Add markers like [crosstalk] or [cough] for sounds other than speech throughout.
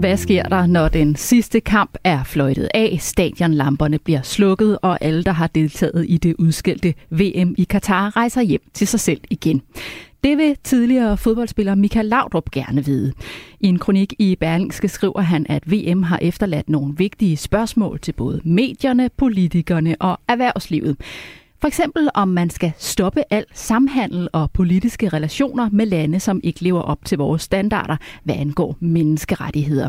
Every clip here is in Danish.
Hvad sker der, når den sidste kamp er fløjtet af, stadionlamperne bliver slukket, og alle, der har deltaget i det udskældte VM i Katar, rejser hjem til sig selv igen? Det vil tidligere fodboldspiller Michael Laudrup gerne vide. I en kronik i Berlingske skriver han, at VM har efterladt nogle vigtige spørgsmål til både medierne, politikerne og erhvervslivet. For eksempel om man skal stoppe al samhandel og politiske relationer med lande, som ikke lever op til vores standarder, hvad angår menneskerettigheder.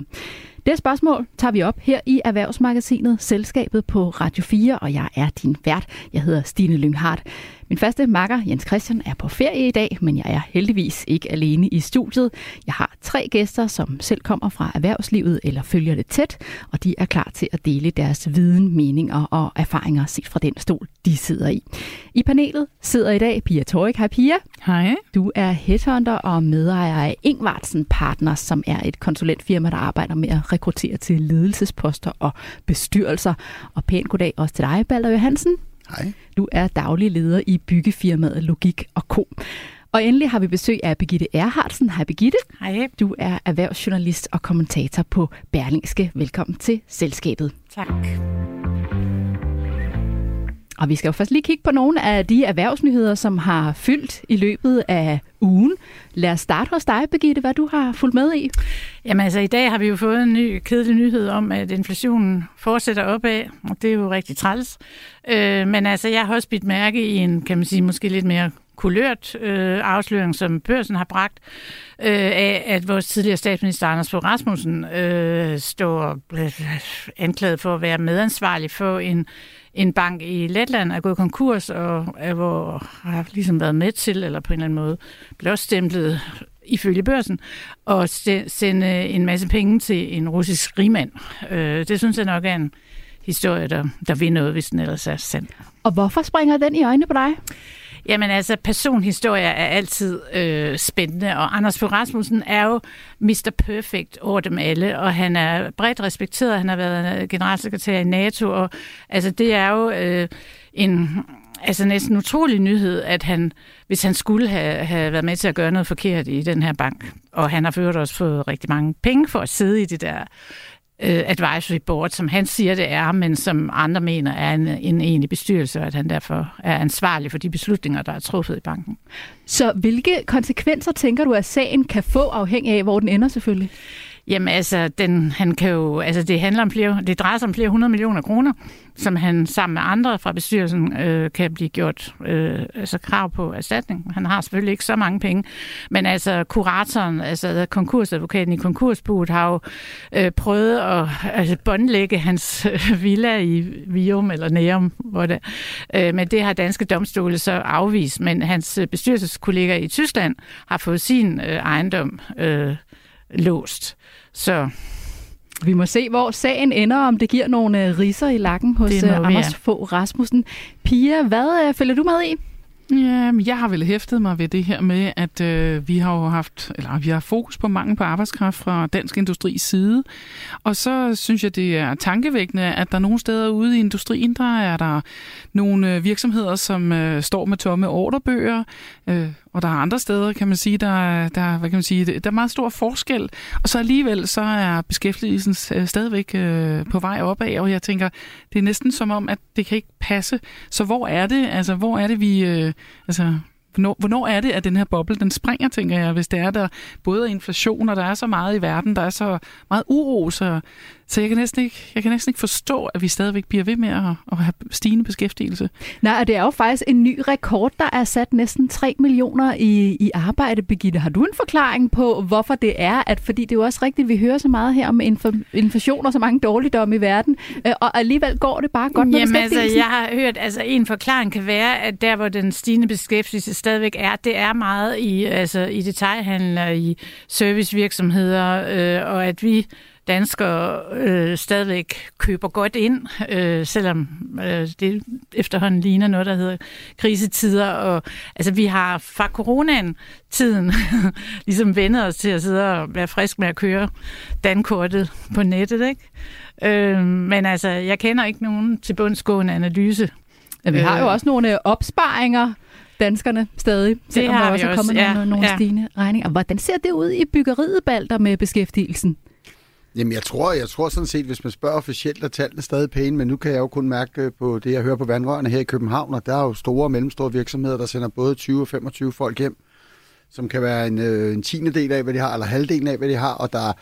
Det spørgsmål tager vi op her i Erhvervsmagasinet Selskabet på Radio 4, og jeg er din vært. Jeg hedder Stine Lynghardt. Min faste makker, Jens Christian, er på ferie i dag, men jeg er heldigvis ikke alene i studiet. Jeg har tre gæster, som selv kommer fra erhvervslivet eller følger det tæt, og de er klar til at dele deres viden, meninger og erfaringer set fra den stol, de sidder i. I panelet sidder i dag Pia Torik. Hej Pia. Hej. Du er headhunter og medejer af Ingvartsen Partners, som er et konsulentfirma, der arbejder med at rekruttere til ledelsesposter og bestyrelser. Og pænt goddag også til dig, Balder Johansen. Hej. Du er daglig leder i byggefirmaet Logik og Co. Og endelig har vi besøg af Birgitte Erhardsen. Hej Birgitte. Hej. Du er erhvervsjournalist og kommentator på Berlingske. Velkommen til selskabet. Tak. Og vi skal jo først lige kigge på nogle af de erhvervsnyheder, som har fyldt i løbet af ugen. Lad os starte hos dig, Birgitte, hvad du har fulgt med i. Jamen altså, i dag har vi jo fået en ny kedelig nyhed om, at inflationen fortsætter opad, og det er jo rigtig træls. Øh, men altså, jeg har også bidt mærke i en, kan man sige, måske lidt mere kulørt øh, afsløring, som børsen har bragt, øh, af at vores tidligere statsminister Anders Fogh Rasmussen øh, står øh, anklaget for at være medansvarlig for en en bank i Letland er gået konkurs, og er, hvor har ligesom været med til, eller på en eller anden måde blåstemplet ifølge børsen, og sende en masse penge til en russisk rigmand. Øh, det synes jeg nok er en historie, der, der vil noget, hvis den ellers er sand. Og hvorfor springer den i øjnene på dig? Jamen altså, personhistorier er altid øh, spændende, og Anders Fogh Rasmussen er jo Mr. Perfect over dem alle, og han er bredt respekteret. Han har været øh, generalsekretær i NATO, og altså det er jo øh, en altså næsten utrolig nyhed, at han, hvis han skulle have, have været med til at gøre noget forkert i den her bank, og han har ført også fået rigtig mange penge for at sidde i det der øh, advisory board, som han siger det er, men som andre mener er en, en egentlig bestyrelse, og at han derfor er ansvarlig for de beslutninger, der er truffet i banken. Så hvilke konsekvenser tænker du, at sagen kan få afhængig af, hvor den ender selvfølgelig? Jamen altså, den, han kan jo, altså det, handler om flere, det drejer sig om flere hundrede millioner kroner, som han sammen med andre fra bestyrelsen øh, kan blive gjort øh, altså krav på erstatning. Han har selvfølgelig ikke så mange penge, men altså kuratoren, altså konkursadvokaten i konkursbuet, har jo øh, prøvet at altså, båndlægge hans øh, villa i Vium eller Nærum, hvor det, øh, men det har danske domstole så afvist, men hans øh, bestyrelseskollega i Tyskland har fået sin øh, ejendom øh, låst. Så vi må se, hvor sagen ender, om det giver nogle uh, riser i lakken hos uh, Anders Fogh Rasmussen. Pia, hvad uh, følger du med i? Ja, jeg har vel hæftet mig ved det her med, at øh, vi har jo haft, eller vi har fokus på mangel på arbejdskraft fra dansk industris side. Og så synes jeg, det er tankevækkende, at der nogle steder ude i industrien, der er der nogle øh, virksomheder, som øh, står med tomme ordrebøger. Øh, og der er andre steder, kan man sige, der, der, hvad kan man sige, der er meget stor forskel. Og så alligevel, så er beskæftigelsen øh, stadigvæk øh, på vej opad, og jeg tænker, det er næsten som om, at det kan ikke passe. Så hvor er det, altså hvor er det, vi, øh, altså Hvornår, hvornår er det, at den her boble, den springer, tænker jeg, hvis det er der både er inflation, og der er så meget i verden, der er så meget uro, så, så jeg kan, næsten ikke, jeg kan næsten ikke forstå, at vi stadigvæk bliver ved med at, at have stigende beskæftigelse. Nej, og det er jo faktisk en ny rekord, der er sat næsten 3 millioner i, i arbejde, Birgitte. Har du en forklaring på, hvorfor det er? At, fordi det er jo også rigtigt, vi hører så meget her om inflation og så mange dårligdomme i verden, øh, og alligevel går det bare godt med Jamen altså, jeg har hørt, altså en forklaring kan være, at der, hvor den stigende beskæftigelse stadigvæk er, det er meget i, altså, i detaljhandel og i servicevirksomheder, øh, og at vi danskere øh, stadigvæk køber godt ind, øh, selvom øh, det efterhånden ligner noget, der hedder krisetider. Og, altså, vi har fra coronaen tiden [laughs] ligesom vendet os til at sidde og være frisk med at køre dankortet på nettet. Ikke? Øh, men altså, jeg kender ikke nogen til bundsgående analyse Ja, vi har jo også nogle øh, opsparinger, danskerne stadig, selvom har der også er også, kommet ja, nogle, nogle ja. stigende regninger. Hvordan ser det ud i byggeriet, Balder, med beskæftigelsen? Jamen, jeg tror, jeg tror sådan set, hvis man spørger officielt, at tallene stadig pæne, men nu kan jeg jo kun mærke øh, på det, jeg hører på vandrørene her i København, og der er jo store og mellemstore virksomheder, der sender både 20 og 25 folk hjem, som kan være en, øh, en tiende del af, hvad de har, eller halvdelen af, hvad de har, og der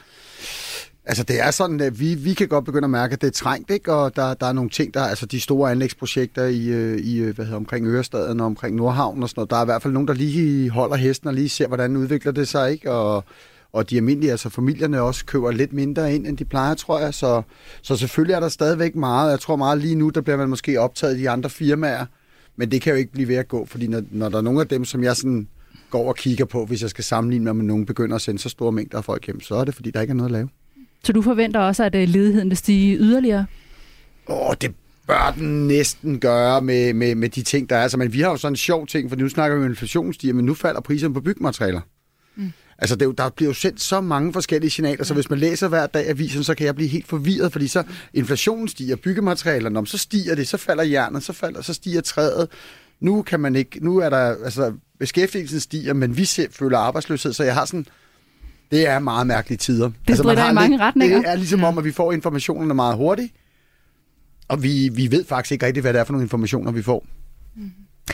Altså, det er sådan, at vi, vi kan godt begynde at mærke, at det er trængt, ikke? Og der, der er nogle ting, der altså de store anlægsprojekter i, øh, i øh, hvad hedder, omkring Ørestaden og omkring Nordhavn og sådan noget. Der er i hvert fald nogen, der lige holder hesten og lige ser, hvordan udvikler det sig, ikke? Og, og de almindelige, altså familierne også køber lidt mindre ind, end de plejer, tror jeg. Så, så selvfølgelig er der stadigvæk meget. Jeg tror meget lige nu, der bliver man måske optaget i de andre firmaer. Men det kan jo ikke blive ved at gå, fordi når, når der er nogle af dem, som jeg sådan går og kigger på, hvis jeg skal sammenligne mig med nogen, begynder at sende så store mængder af folk hjem, så er det, fordi der ikke er noget at lave. Så du forventer også, at øh, ledigheden vil stige yderligere? Åh, det bør den næsten gøre med, med, med de ting, der er. Altså, men vi har jo sådan en sjov ting, for nu snakker vi om inflationsstiger, men nu falder priserne på byggematerialer. Mm. Altså, det er jo, der bliver jo sendt så mange forskellige signaler, så hvis man læser hver dag avisen, så kan jeg blive helt forvirret, fordi så inflationen stiger, byggematerialerne, om så stiger det, så falder jernet, så falder, så stiger træet. Nu kan man ikke, nu er der, altså, beskæftigelsen stiger, men vi ser, føler arbejdsløshed, så jeg har sådan, det er meget mærkelige tider. Det man stritter har i mange retninger. Det er ligesom om, at vi får informationerne meget hurtigt, og vi, vi ved faktisk ikke rigtigt, hvad det er for nogle informationer, vi får.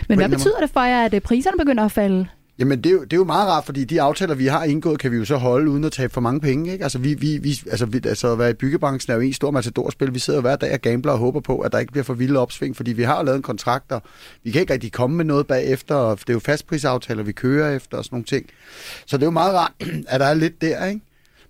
Men hvad betyder det for jer, at priserne begynder at falde? Jamen, det er, jo, det er jo meget rart, fordi de aftaler, vi har indgået, kan vi jo så holde, uden at tabe for mange penge. Ikke? Altså, vi, vi, vi, altså, vi, altså, at være i byggebranchen er jo en stor matadorspil. Vi sidder jo hver dag og gambler og håber på, at der ikke bliver for vilde opsving, fordi vi har jo lavet en kontrakt, og vi kan ikke rigtig komme med noget bagefter, og det er jo fastprisaftaler, vi kører efter og sådan nogle ting. Så det er jo meget rart, [clears throat] at der er lidt der, ikke?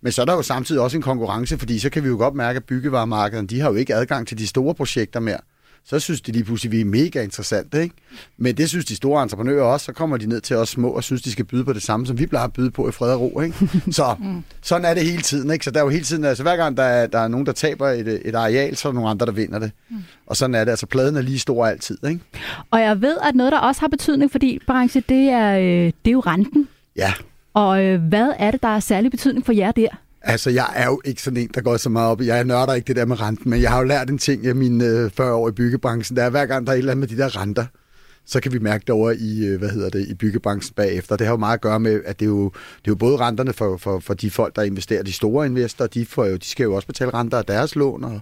Men så er der jo samtidig også en konkurrence, fordi så kan vi jo godt mærke, at byggevaremarkederne, de har jo ikke adgang til de store projekter mere. Så synes de lige pludselig, vi er mega interessante, ikke? Men det synes de store entreprenører også. Så kommer de ned til os små og synes, de skal byde på det samme, som vi plejer at byde på i fred og ro, ikke? Så [laughs] sådan er det hele tiden, ikke? Så der er jo hele tiden, altså hver gang der er, der er nogen, der taber et, et areal, så er der nogle andre, der vinder det. Og sådan er det. Altså pladen er lige stor altid, ikke? Og jeg ved, at noget, der også har betydning for din branche, det er, øh, det er jo renten. Ja, Og øh, hvad er det, der er særlig betydning for jer der? Altså, jeg er jo ikke sådan en, der går så meget op. Jeg nørder ikke det der med renten, men jeg har jo lært en ting i mine øh, 40 år i byggebranchen. Der er hver gang, der er et eller andet med de der renter, så kan vi mærke det over i, øh, hvad hedder det, i byggebranchen bagefter. Det har jo meget at gøre med, at det er jo, det er jo både renterne for, for, for de folk, der investerer, de store investorer, de, får jo, de skal jo også betale renter af deres lån, og,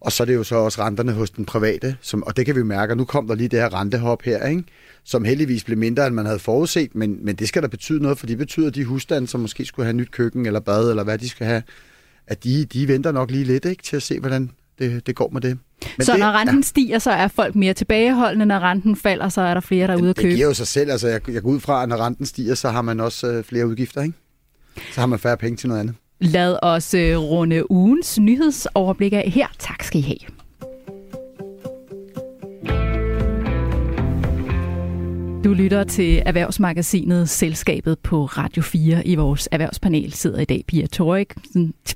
og så er det jo så også renterne hos den private, som, og det kan vi mærke, og nu kom der lige det her rentehop her, ikke? som heldigvis blev mindre, end man havde forudset, men, men det skal da betyde noget, for det betyder, at de husstande, som måske skulle have nyt køkken eller bad, eller hvad de skal have, at de, de venter nok lige lidt ikke, til at se, hvordan det, det går med det. Men så det, når renten ja. stiger, så er folk mere tilbageholdende. Når renten falder, så er der flere, der er ude at det købe. giver jo sig selv. Altså, jeg, jeg går ud fra, at når renten stiger, så har man også øh, flere udgifter, ikke? Så har man færre penge til noget andet. Lad os øh, runde ugens nyhedsoverblik af her. Tak skal I have. Du lytter til Erhvervsmagasinet Selskabet på Radio 4. I vores erhvervspanel sidder i dag Pia Torik,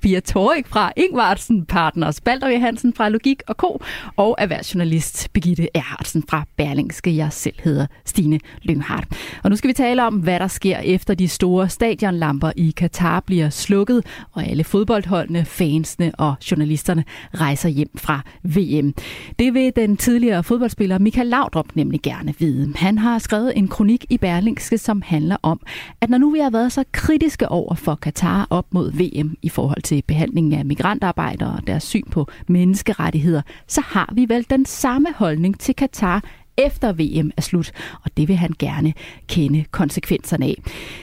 Pia Torik fra Ingvartsen Partners, Balder Johansen fra Logik og Co. og erhvervsjournalist Birgitte Erhardsen fra Berlingske. Jeg selv hedder Stine Lynghardt. Og nu skal vi tale om, hvad der sker efter de store stadionlamper i Katar bliver slukket, og alle fodboldholdene, fansene og journalisterne rejser hjem fra VM. Det vil den tidligere fodboldspiller Michael Laudrup nemlig gerne vide. Han har skrevet en kronik i Berlingske, som handler om, at når nu vi har været så kritiske over for Katar op mod VM i forhold til behandlingen af migrantarbejdere og deres syn på menneskerettigheder, så har vi vel den samme holdning til Katar efter VM er slut, og det vil han gerne kende konsekvenserne af.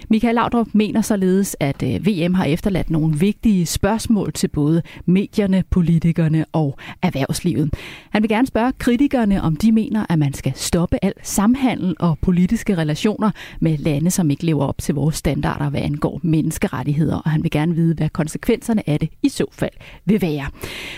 Michael Laudrup mener således, at øh, VM har efterladt nogle vigtige spørgsmål til både medierne, politikerne og erhvervslivet. Han vil gerne spørge kritikerne, om de mener, at man skal stoppe al samhandel og politiske relationer med lande, som ikke lever op til vores standarder, hvad angår menneskerettigheder, og han vil gerne vide, hvad konsekvenserne af det i så fald vil være.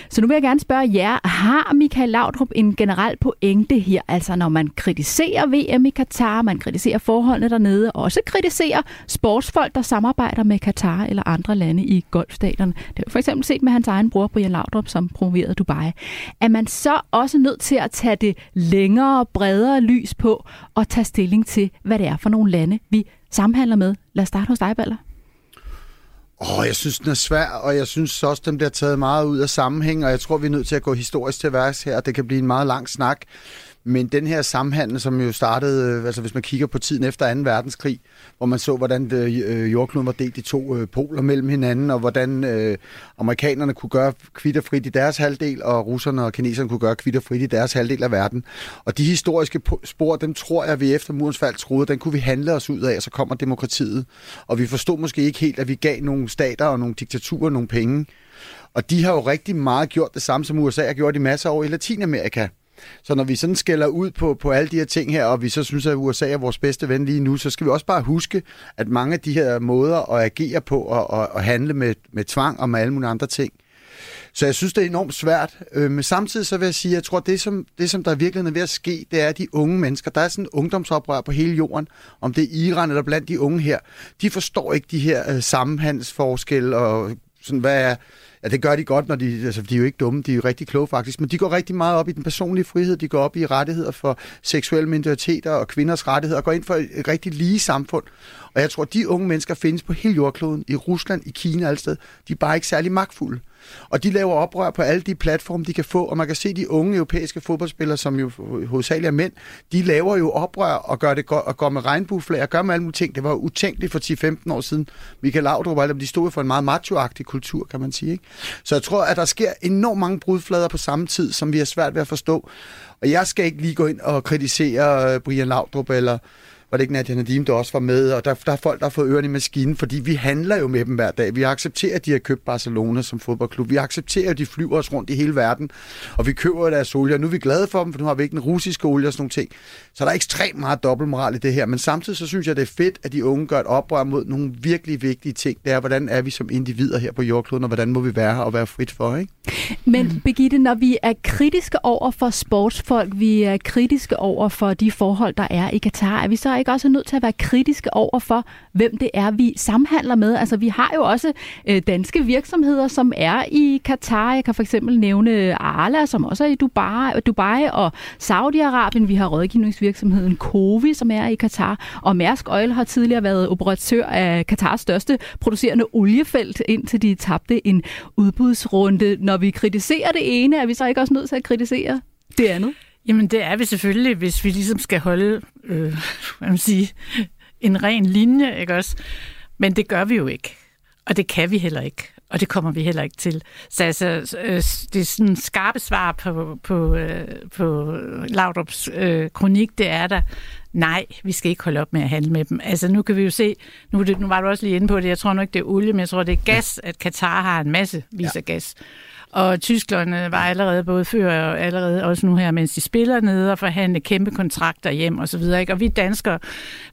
Så nu vil jeg gerne spørge jer, har Michael Laudrup en generel pointe her, altså når man kritiserer VM i Katar, man kritiserer forholdene dernede, og også kritiserer sportsfolk, der samarbejder med Katar eller andre lande i golfstaterne. Det har vi for eksempel set med hans egen bror, Brian Laudrup, som promoverede Dubai. Er man så også nødt til at tage det længere og bredere lys på og tage stilling til, hvad det er for nogle lande, vi samhandler med? Lad os starte hos dig, Baller. Åh, oh, jeg synes, den er svær, og jeg synes også, den bliver taget meget ud af sammenhæng, og jeg tror, vi er nødt til at gå historisk til værks her, og det kan blive en meget lang snak. Men den her samhandel, som jo startede, øh, altså hvis man kigger på tiden efter 2. verdenskrig, hvor man så, hvordan øh, øh, jordkloden var delt i to poler mellem hinanden, og hvordan øh, amerikanerne kunne gøre kvitterfrit i deres halvdel, og russerne og kineserne kunne gøre kvitterfrit i deres halvdel af verden. Og de historiske spor, dem tror jeg, vi efter murens fald troede, den kunne vi handle os ud af, og så kommer demokratiet. Og vi forstod måske ikke helt, at vi gav nogle stater og nogle diktaturer nogle penge. Og de har jo rigtig meget gjort det samme, som USA har gjort i masser af år i Latinamerika. Så når vi sådan skælder ud på, på alle de her ting her, og vi så synes, at USA er vores bedste ven lige nu, så skal vi også bare huske, at mange af de her måder at agere på og, og, og handle med, med tvang og med alle mulige andre ting, så jeg synes, det er enormt svært. Øh, men samtidig så vil jeg sige, at jeg tror, at det som, det, som der virkelig er ved at ske, det er, at de unge mennesker, der er sådan en ungdomsoprør på hele jorden, om det er Iran eller blandt de unge her, de forstår ikke de her øh, sammenhandsforskelle og sådan, hvad er, Ja, det gør de godt, når de, altså, de er jo ikke dumme, de er jo rigtig kloge faktisk, men de går rigtig meget op i den personlige frihed, de går op i rettigheder for seksuelle minoriteter og kvinders rettigheder, og går ind for et rigtig lige samfund. Og jeg tror, at de unge mennesker findes på hele jordkloden, i Rusland, i Kina, alle steder. De er bare ikke særlig magtfulde. Og de laver oprør på alle de platforme, de kan få, og man kan se de unge europæiske fodboldspillere, som jo hovedsageligt er mænd, de laver jo oprør og gør det og går med regnbueflag og gør med alle mulige ting. Det var utænkeligt for 10-15 år siden. Michael Laudrup og de stod for en meget machoagtig kultur, kan man sige. Ikke? Så jeg tror, at der sker enormt mange brudflader på samme tid, som vi har svært ved at forstå. Og jeg skal ikke lige gå ind og kritisere øh, Brian Laudrup eller var det ikke Nadia Nadim, der også var med, og der, der er folk, der har fået ørerne i maskinen, fordi vi handler jo med dem hver dag. Vi accepterer, at de har købt Barcelona som fodboldklub. Vi accepterer, at de flyver os rundt i hele verden, og vi køber deres olie, og nu er vi glade for dem, for nu har vi ikke den russiske olie og sådan nogle ting. Så der er ekstremt meget dobbeltmoral i det her, men samtidig så synes jeg, det er fedt, at de unge gør et oprør mod nogle virkelig vigtige ting. Det er, hvordan er vi som individer her på jordkloden, og hvordan må vi være her og være frit for, ikke? Men Birgitte, når vi er kritiske over for sportsfolk, vi er kritiske over for de forhold, der er i Katar, er vi så ikke også nødt til at være kritiske over for, hvem det er, vi samhandler med? Altså, vi har jo også øh, danske virksomheder, som er i Katar. Jeg kan for eksempel nævne øh, Arla, som også er i Dubai, Dubai og Saudi-Arabien. Vi har rådgivningsvirksomheden Covi, som er i Katar. Og Mærsk Oil har tidligere været operatør af Katars største producerende oliefelt, indtil de tabte en udbudsrunde. Når vi kritiserer det ene, er vi så ikke også nødt til at kritisere det andet? Jamen det er vi selvfølgelig, hvis vi ligesom skal holde øh, hvad man sige, en ren linje, ikke også? Men det gør vi jo ikke. Og det kan vi heller ikke. Og det kommer vi heller ikke til. Så altså, øh, det er sådan skarpe svar på, på, øh, på Laudrups øh, kronik, det er der, nej, vi skal ikke holde op med at handle med dem. Altså nu kan vi jo se, nu, det, nu var du også lige inde på det, jeg tror nok, det er olie, men jeg tror, det er gas, at Katar har en masse vis af gas. Og Tyskland var allerede både før og allerede også nu her, mens de spiller nede og forhandle kæmpe kontrakter hjem og så videre. Ikke? Og vi danskere,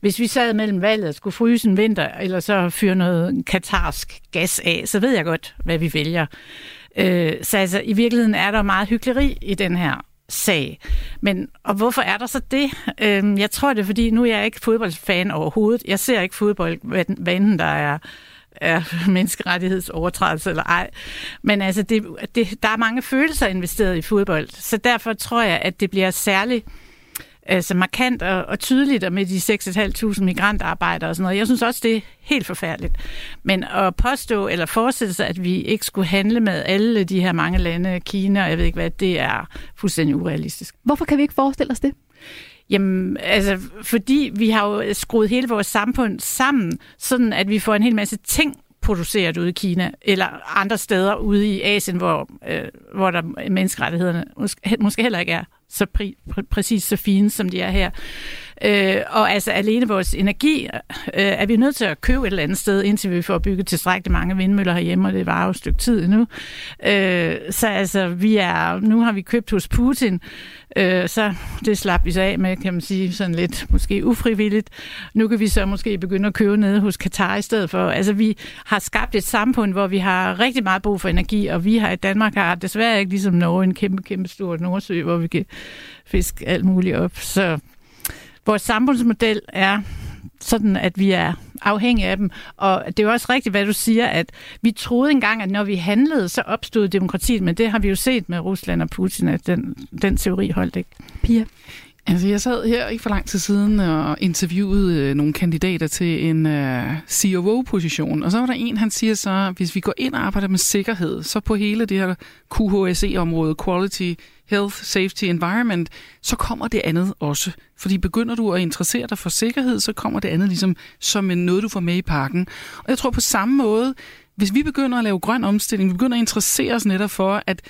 hvis vi sad mellem valget og skulle fryse en vinter, eller så fyre noget katarsk gas af, så ved jeg godt, hvad vi vælger. Øh, så altså, i virkeligheden er der meget hyggeleri i den her sag. Men, og hvorfor er der så det? Øhm, jeg tror det er, fordi nu er jeg ikke fodboldfan overhovedet. Jeg ser ikke fodbold, hvad enten der er er [laughs] menneskerettighedsovertrædelse eller ej. Men altså, det, det, der er mange følelser investeret i fodbold, så derfor tror jeg, at det bliver særligt altså markant og, og tydeligt med de 6.500 migrantarbejdere og sådan noget. Jeg synes også, det er helt forfærdeligt. Men at påstå eller forestille sig, at vi ikke skulle handle med alle de her mange lande, Kina og jeg ved ikke hvad, det er fuldstændig urealistisk. Hvorfor kan vi ikke forestille os det? Jamen, altså, fordi vi har jo skruet hele vores samfund sammen, sådan at vi får en hel masse ting produceret ude i Kina, eller andre steder ude i Asien, hvor, øh, hvor der menneskerettighederne måske, måske heller ikke er så præ- pr- præcis så fine, som de er her. Øh, og altså alene vores energi øh, er vi nødt til at købe et eller andet sted, indtil vi får bygget tilstrækkeligt mange vindmøller herhjemme, og det var jo et stykke tid nu. Øh, så altså, vi er, nu har vi købt hos Putin, øh, så det slap vi så af med, kan man sige, sådan lidt måske ufrivilligt. Nu kan vi så måske begynde at købe nede hos Katar i stedet for. Altså, vi har skabt et samfund, hvor vi har rigtig meget brug for energi, og vi har i Danmark har desværre ikke ligesom Norge en kæmpe, kæmpe stor Nordsø, hvor vi kan fiske alt muligt op. Så vores samfundsmodel er sådan, at vi er afhængige af dem. Og det er jo også rigtigt, hvad du siger, at vi troede engang, at når vi handlede, så opstod demokratiet, men det har vi jo set med Rusland og Putin, at den, den teori holdt ikke. Pia? Altså, jeg sad her ikke for lang tid siden og interviewede øh, nogle kandidater til en øh, COO-position, og så var der en, han siger så, hvis vi går ind og arbejder med sikkerhed, så på hele det her QHSE-område, Quality, Health, Safety, Environment, så kommer det andet også. Fordi begynder du at interessere dig for sikkerhed, så kommer det andet ligesom som en noget, du får med i pakken. Og jeg tror på samme måde, hvis vi begynder at lave grøn omstilling, vi begynder at interessere os netop for, at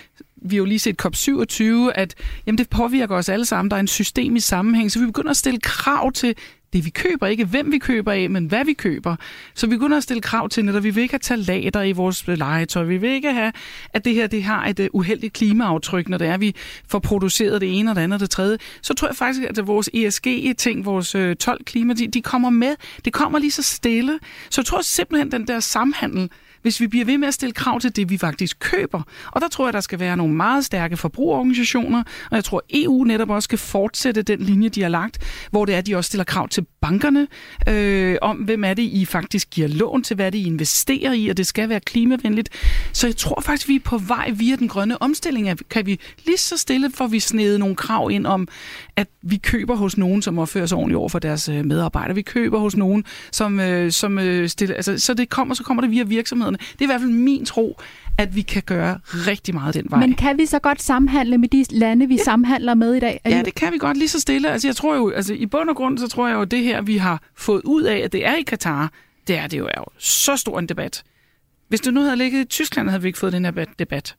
vi har jo lige set COP27, at jamen, det påvirker os alle sammen. Der er en systemisk sammenhæng, så vi begynder at stille krav til det, vi køber. Ikke hvem vi køber af, men hvad vi køber. Så vi begynder at stille krav til netop, vi vil ikke have talater i vores øh, legetøj. Vi vil ikke have, at det her det har et øh, uheldigt klimaaftryk, når det er, at vi får produceret det ene og det andet og det tredje. Så tror jeg faktisk, at vores ESG-ting, vores øh, 12 klima, de, de kommer med. Det kommer lige så stille. Så jeg tror simpelthen, den der samhandel, hvis vi bliver ved med at stille krav til det, vi faktisk køber. Og der tror jeg, der skal være nogle meget stærke forbrugerorganisationer, og jeg tror, EU netop også skal fortsætte den linje, de har lagt, hvor det er, at de også stiller krav til bankerne øh, om, hvem er det, I faktisk giver lån til, hvad er det, I investerer i, og det skal være klimavenligt. Så jeg tror faktisk, vi er på vej via den grønne omstilling. Kan vi lige så stille, for vi snede nogle krav ind om, at vi køber hos nogen, som opfører sig ordentligt over for deres øh, medarbejdere. Vi køber hos nogen, som, øh, som øh, stiller... Altså, så det kommer, så kommer det via virksomhederne. Det er i hvert fald min tro, at vi kan gøre rigtig meget den vej. Men kan vi så godt samhandle med de lande, vi ja. samhandler med i dag? Ja, det kan vi godt lige så stille. Altså, jeg tror jo, altså, i bund og grund, så tror jeg jo, at det her, vi har fået ud af, at det er i Katar, det er det jo, er jo så stor en debat. Hvis det nu havde ligget i Tyskland, havde vi ikke fået den her debat.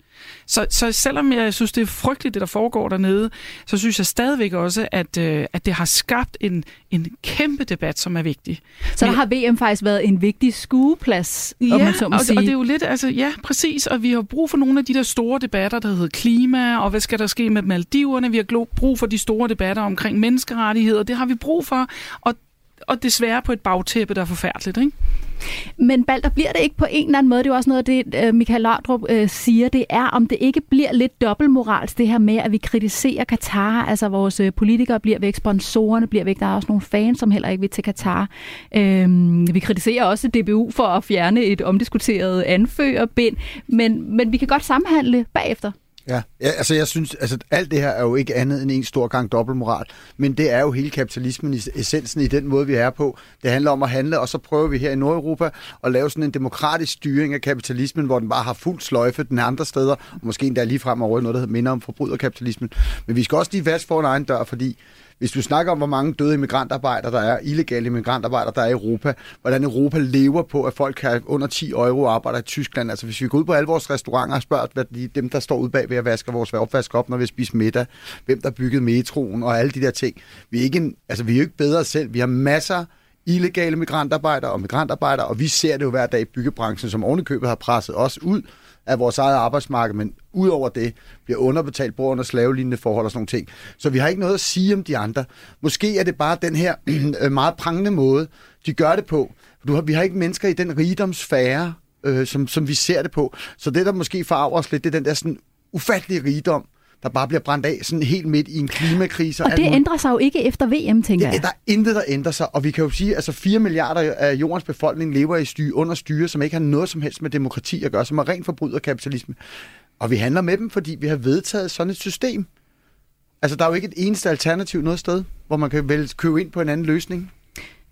Så, så selvom jeg synes, det er frygteligt, det der foregår dernede, så synes jeg stadigvæk også, at, øh, at det har skabt en, en kæmpe debat, som er vigtig. Så der har VM faktisk været en vigtig skueplads, ja, om man så må og, sige. og det er jo lidt, altså ja, præcis, og vi har brug for nogle af de der store debatter, der hedder klima, og hvad skal der ske med Maldiverne? Vi har brug for de store debatter omkring menneskerettigheder, det har vi brug for, og, og desværre på et bagtæppe, der er forfærdeligt, ikke? Men Balder, bliver det ikke på en eller anden måde, det er jo også noget af det, øh, Michael Laudrup øh, siger, det er, om det ikke bliver lidt dobbeltmorals, det her med, at vi kritiserer Katar, altså vores øh, politikere bliver væk, sponsorerne bliver væk, der er også nogle fans, som heller ikke vil til Katar. Øhm, vi kritiserer også DBU for at fjerne et omdiskuteret anførerbind, men, men vi kan godt samhandle bagefter. Ja, ja altså jeg synes, altså alt det her er jo ikke andet end en stor gang dobbeltmoral, men det er jo hele kapitalismen i essensen i den måde, vi er på. Det handler om at handle, og så prøver vi her i Nordeuropa at lave sådan en demokratisk styring af kapitalismen, hvor den bare har fuld sløjfe den andre steder, og måske endda lige frem over noget, der minder om forbryderkapitalismen. Men vi skal også lige vaske foran egen dør, fordi hvis du snakker om, hvor mange døde immigrantarbejdere der er, illegale immigrantarbejdere der er i Europa, hvordan Europa lever på, at folk har under 10 euro arbejder i Tyskland. Altså hvis vi går ud på alle vores restauranter og spørger, hvad de, dem, der står ude bag ved at vaske vores opvask op, når vi spiser middag, hvem der byggede metroen og alle de der ting. Vi er, ikke en, altså, vi er jo ikke bedre selv. Vi har masser illegale migrantarbejdere og migrantarbejdere, og vi ser det jo hver dag i byggebranchen, som ovenikøbet har presset os ud af vores eget arbejdsmarked, men udover det bliver underbetalt på under slavelignende forhold og sådan nogle ting. Så vi har ikke noget at sige om de andre. Måske er det bare den her [clears throat] øh, meget prangende måde, de gør det på. Du har, vi har ikke mennesker i den rigdomsfære, øh, som, som vi ser det på. Så det, der måske farver os lidt, det er den der sådan ufattelige rigdom, der bare bliver brændt af sådan helt midt i en klimakrise. Og det ændrer sig jo ikke efter VM, tænker jeg. Ja, der er intet, der ændrer sig. Og vi kan jo sige, at altså 4 milliarder af jordens befolkning lever i styre, under styre, som ikke har noget som helst med demokrati at gøre, som er rent forbryderkapitalisme. Og vi handler med dem, fordi vi har vedtaget sådan et system. Altså, der er jo ikke et eneste alternativ noget sted, hvor man kan vælge købe ind på en anden løsning.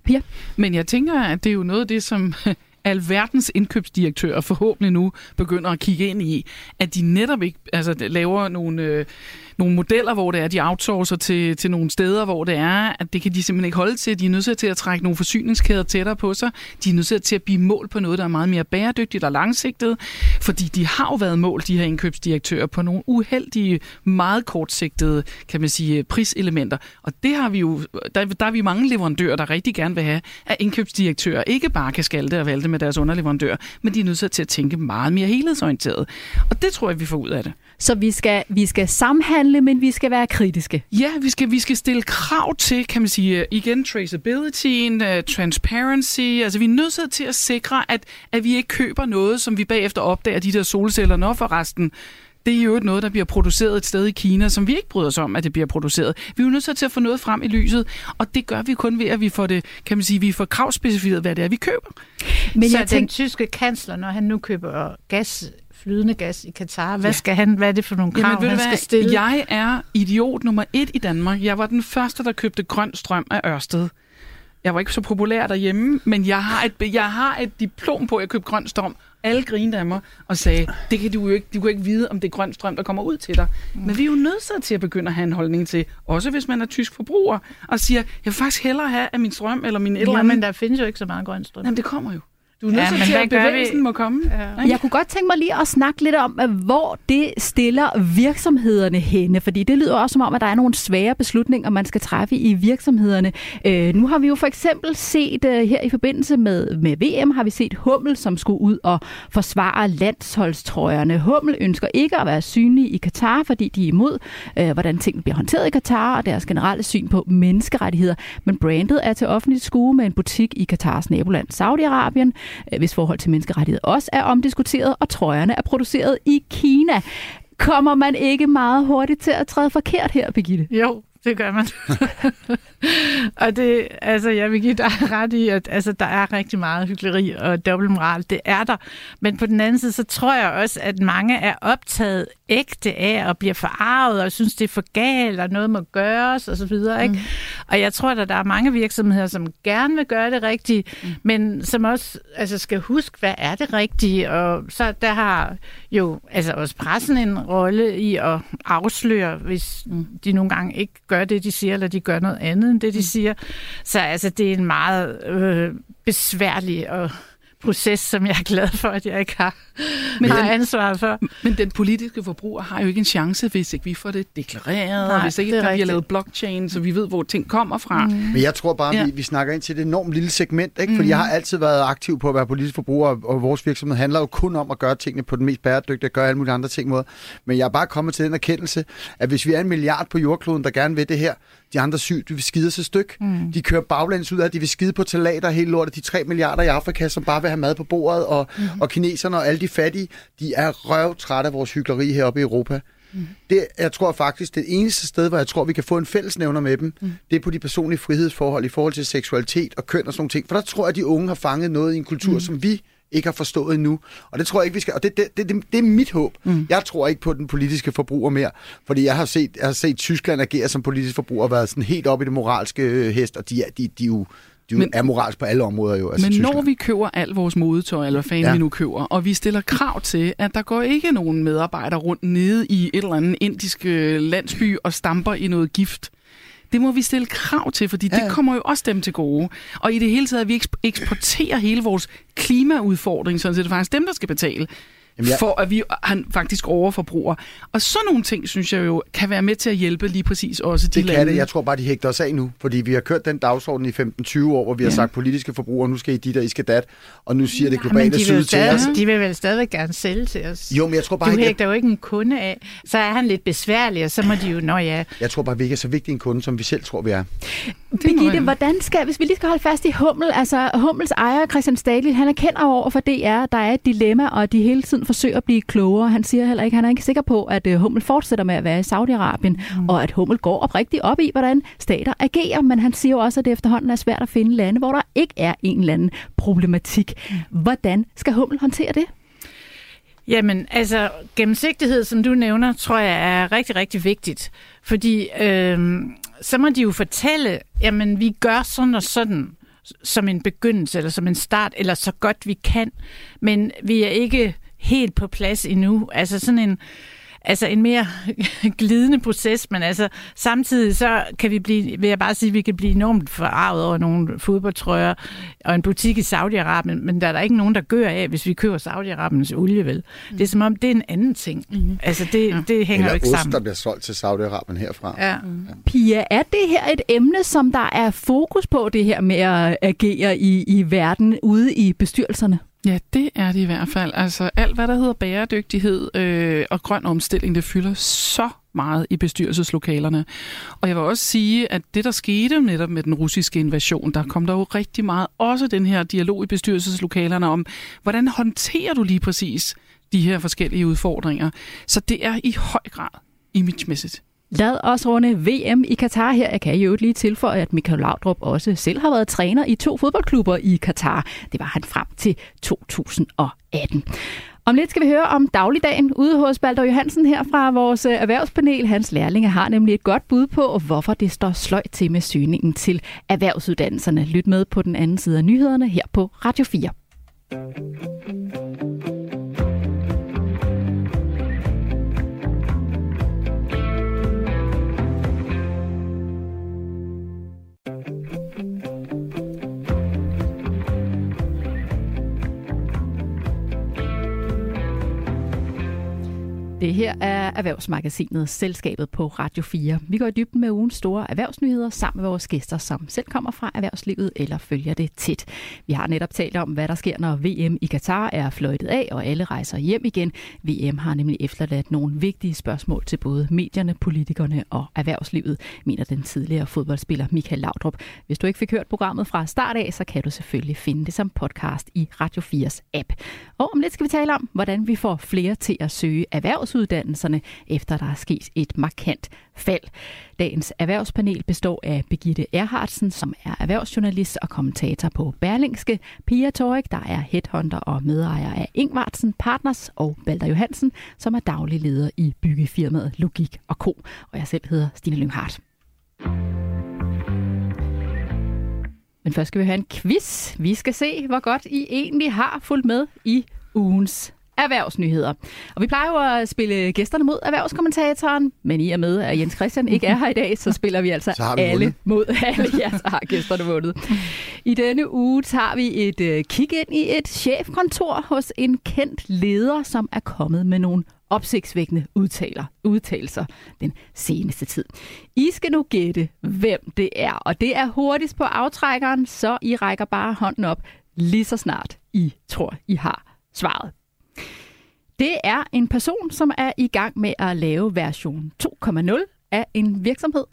Pia? Men jeg tænker, at det er jo noget af det, som alverdens indkøbsdirektører forhåbentlig nu begynder at kigge ind i, at de netop ikke altså, laver nogle, øh, nogle modeller, hvor det er, de outsourcer til, til nogle steder, hvor det er, at det kan de simpelthen ikke holde til. De er nødt til at trække nogle forsyningskæder tættere på sig. De er nødt til at blive mål på noget, der er meget mere bæredygtigt og langsigtet, fordi de har jo været mål, de her indkøbsdirektører, på nogle uheldige, meget kortsigtede, kan man sige, priselementer. Og det har vi jo, der, der er vi mange leverandører, der rigtig gerne vil have, at indkøbsdirektører ikke bare kan skalte og valte med deres underleverandører, men de er nødt til at tænke meget mere helhedsorienteret. Og det tror jeg, vi får ud af det. Så vi skal, vi skal samhandle, men vi skal være kritiske. Ja, vi skal, vi skal stille krav til, kan man sige, igen, traceability, uh, transparency. Altså, vi er nødt til at sikre, at, at vi ikke køber noget, som vi bagefter opdager, de der solceller, når for resten det er jo noget, der bliver produceret et sted i Kina, som vi ikke bryder os om, at det bliver produceret. Vi er jo nødt til at få noget frem i lyset, og det gør vi kun ved, at vi får det, kan man sige, vi får kravspecificeret, hvad det er, vi køber. Men Så jeg den tyske kansler, når han nu køber gas flydende gas i Katar. Hvad, ja. skal han, hvad er det for nogle krav, Jamen, han skal stille? Jeg er idiot nummer et i Danmark. Jeg var den første, der købte grøn strøm af Ørsted. Jeg var ikke så populær derhjemme, men jeg har et, jeg har et diplom på, at jeg købte grøn strøm. Alle grinede af mig og sagde, det kan du jo ikke, du kan ikke vide, om det er grøn strøm, der kommer ud til dig. Mm. Men vi er jo nødt til at begynde at have en holdning til, også hvis man er tysk forbruger, og siger, jeg vil faktisk hellere have af min strøm eller min et eller andet. men der findes jo ikke så meget grøn strøm. Jamen, det kommer jo. Du er nødt ja, til, at bevægelsen vi? må komme. Ja. Jeg kunne godt tænke mig lige at snakke lidt om, hvor det stiller virksomhederne henne. Fordi det lyder også som om, at der er nogle svære beslutninger, man skal træffe i virksomhederne. Øh, nu har vi jo for eksempel set uh, her i forbindelse med, med VM, har vi set Hummel, som skulle ud og forsvare landsholdstrøjerne. Hummel ønsker ikke at være synlig i Katar, fordi de er imod, uh, hvordan tingene bliver håndteret i Katar og deres generelle syn på menneskerettigheder. Men brandet er til offentligt skue med en butik i Katars naboland Saudi-Arabien. Øh, hvis forhold til menneskerettigheder også er omdiskuteret, og trøjerne er produceret i Kina. Kommer man ikke meget hurtigt til at træde forkert her, Birgitte? Jo, det gør man. [laughs] og det, altså, jeg vil give dig ret i, at altså, der er rigtig meget hyggeleri og dobbeltmoral. Det er der. Men på den anden side, så tror jeg også, at mange er optaget ægte af og bliver forarvet og synes, det er for galt, og noget må gøres og så videre. Ikke? Mm. Og jeg tror, at der er mange virksomheder, som gerne vil gøre det rigtigt, mm. men som også altså, skal huske, hvad er det rigtige? Og så der har jo altså også pressen en rolle i at afsløre, hvis de nogle gange ikke gør det, de siger, eller de gør noget andet end det, de mm. siger. Så altså, det er en meget øh, besværlig og proces, som jeg er glad for, at jeg ikke har, men har ansvar for. Men den politiske forbruger har jo ikke en chance, hvis ikke vi får det deklareret, Nej, og hvis ikke der bliver lavet blockchain, så vi ved, hvor ting kommer fra. Mm. Men jeg tror bare, ja. vi, vi snakker ind til et enormt lille segment, ikke? fordi mm. jeg har altid været aktiv på at være politisk forbruger, og vores virksomhed handler jo kun om at gøre tingene på den mest bæredygtige, og gøre alle mulige andre ting måde. Men jeg er bare kommet til den erkendelse, at hvis vi er en milliard på jordkloden, der gerne vil det her, de andre syv, de vil skide sig stykke. Mm. De kører baglæns ud af, de vil skide på talater hele lortet. De tre milliarder i Afrika, som bare vil have mad på bordet, og, mm. og kineserne og alle de fattige, de er røvtrætte af vores hyggeleri heroppe i Europa. Mm. Det, jeg tror faktisk, det eneste sted, hvor jeg tror, vi kan få en fællesnævner med dem, mm. det er på de personlige frihedsforhold i forhold til seksualitet og køn og sådan nogle ting. For der tror jeg, at de unge har fanget noget i en kultur, mm. som vi ikke har forstået endnu. Og det tror jeg ikke, vi skal. Og det, det, det, det, er mit håb. Mm. Jeg tror ikke på den politiske forbruger mere, fordi jeg har set, jeg har set Tyskland agere som politisk forbruger og været sådan helt op i det moralske øh, hest, og de, er, de, de, de, de men, er moralsk på alle områder jo. Altså men Tyskland. når vi køber al vores modetøj, eller hvad fanden ja. vi nu køber, og vi stiller krav til, at der går ikke nogen medarbejdere rundt nede i et eller andet indisk øh, landsby og stamper i noget gift, det må vi stille krav til, fordi ja. det kommer jo også dem til gode. Og i det hele taget, at vi eksporterer hele vores klimaudfordring, så det er faktisk dem, der skal betale. Jamen, jeg... for at vi han faktisk overforbruger. Og sådan nogle ting, synes jeg jo, kan være med til at hjælpe lige præcis også de det lande. Det kan det. Jeg tror bare, de hægter os af nu, fordi vi har kørt den dagsorden i 15-20 år, hvor vi ja. har sagt politiske forbrugere, nu skal I dit, og I skal dat, og nu siger det globale ja, syd til os. De vil vel stadig gerne sælge til os. Jo, men jeg tror bare... Du hægter jo ikke en kunde af. Så er han lidt besværlig, og så må de jo, nå ja. Jeg tror bare, vi ikke er så vigtig en kunde, som vi selv tror, vi er. Birgitte, hvordan skal, hvis vi lige skal holde fast i Hummel, altså Hummels ejer, Christian Stadil, han erkender over for DR, der er et dilemma, og de hele tiden forsøger at blive klogere. Han siger heller ikke, han er ikke sikker på, at øh, Hummel fortsætter med at være i Saudi-Arabien, mm. og at Hummel går oprigtigt op i, hvordan stater agerer, men han siger jo også, at det efterhånden er svært at finde lande, hvor der ikke er en eller anden problematik. Mm. Hvordan skal Hummel håndtere det? Jamen, altså gennemsigtighed, som du nævner, tror jeg er rigtig, rigtig vigtigt. Fordi øh, så må de jo fortælle, jamen vi gør sådan og sådan som en begyndelse, eller som en start, eller så godt vi kan. Men vi er ikke helt på plads endnu. Altså sådan en, altså en mere [laughs] glidende proces, men altså samtidig så kan vi blive, vil jeg bare sige, at vi kan blive enormt forarvet over nogle fodboldtrøjer og en butik i Saudi-Arabien, men der er der ikke nogen, der gør af, hvis vi køber Saudi-Arabiens olie, vel? Mm. Det er som om, det er en anden ting. Mm. Altså det, ja. det hænger Eller jo ikke ost, sammen. der bliver solgt til Saudi-Arabien herfra. Ja. Mm. ja. Pia, er det her et emne, som der er fokus på, det her med at agere i, i verden ude i bestyrelserne? Ja, det er det i hvert fald. Altså alt, hvad der hedder bæredygtighed øh, og grøn omstilling, det fylder så meget i bestyrelseslokalerne. Og jeg vil også sige, at det, der skete netop med den russiske invasion, der kom der jo rigtig meget også den her dialog i bestyrelseslokalerne om, hvordan håndterer du lige præcis de her forskellige udfordringer. Så det er i høj grad imagemæssigt. Lad os runde VM i Katar her. Jeg kan jo lige tilføje, at Michael Laudrup også selv har været træner i to fodboldklubber i Katar. Det var han frem til 2018. Om lidt skal vi høre om dagligdagen ude hos Balder Johansen her fra vores erhvervspanel. Hans lærlinge har nemlig et godt bud på, hvorfor det står sløjt til med søgningen til erhvervsuddannelserne. Lyt med på den anden side af nyhederne her på Radio 4. Det her er Erhvervsmagasinet Selskabet på Radio 4. Vi går i dybden med ugens store erhvervsnyheder sammen med vores gæster, som selv kommer fra erhvervslivet eller følger det tæt. Vi har netop talt om, hvad der sker, når VM i Katar er fløjtet af, og alle rejser hjem igen. VM har nemlig efterladt nogle vigtige spørgsmål til både medierne, politikerne og erhvervslivet, mener den tidligere fodboldspiller Michael Laudrup. Hvis du ikke fik hørt programmet fra start af, så kan du selvfølgelig finde det som podcast i Radio 4's app. Og om lidt skal vi tale om, hvordan vi får flere til at søge erhvervs erhvervsuddannelserne, efter der er sket et markant fald. Dagens erhvervspanel består af Begitte Erhardsen, som er erhvervsjournalist og kommentator på Berlingske, Pia Torik, der er headhunter og medejer af Ingvartsen Partners, og Balder Johansen, som er daglig leder i byggefirmaet Logik og Co. Og jeg selv hedder Stine Lynghardt. Men først skal vi have en quiz. Vi skal se, hvor godt I egentlig har fulgt med i ugens erhvervsnyheder. Og vi plejer jo at spille gæsterne mod erhvervskommentatoren, men i og med, at Jens Christian ikke er her i dag, så spiller vi altså vi alle vundet. mod alle. Ja, så har gæsterne vundet. I denne uge tager vi et uh, kig ind i et chefkontor hos en kendt leder, som er kommet med nogle opsigtsvækkende udtaler, udtalelser den seneste tid. I skal nu gætte, hvem det er, og det er hurtigst på aftrækkeren, så I rækker bare hånden op lige så snart I tror, I har svaret. Det er en person, som er i gang med at lave version 2.0 af en virksomhed.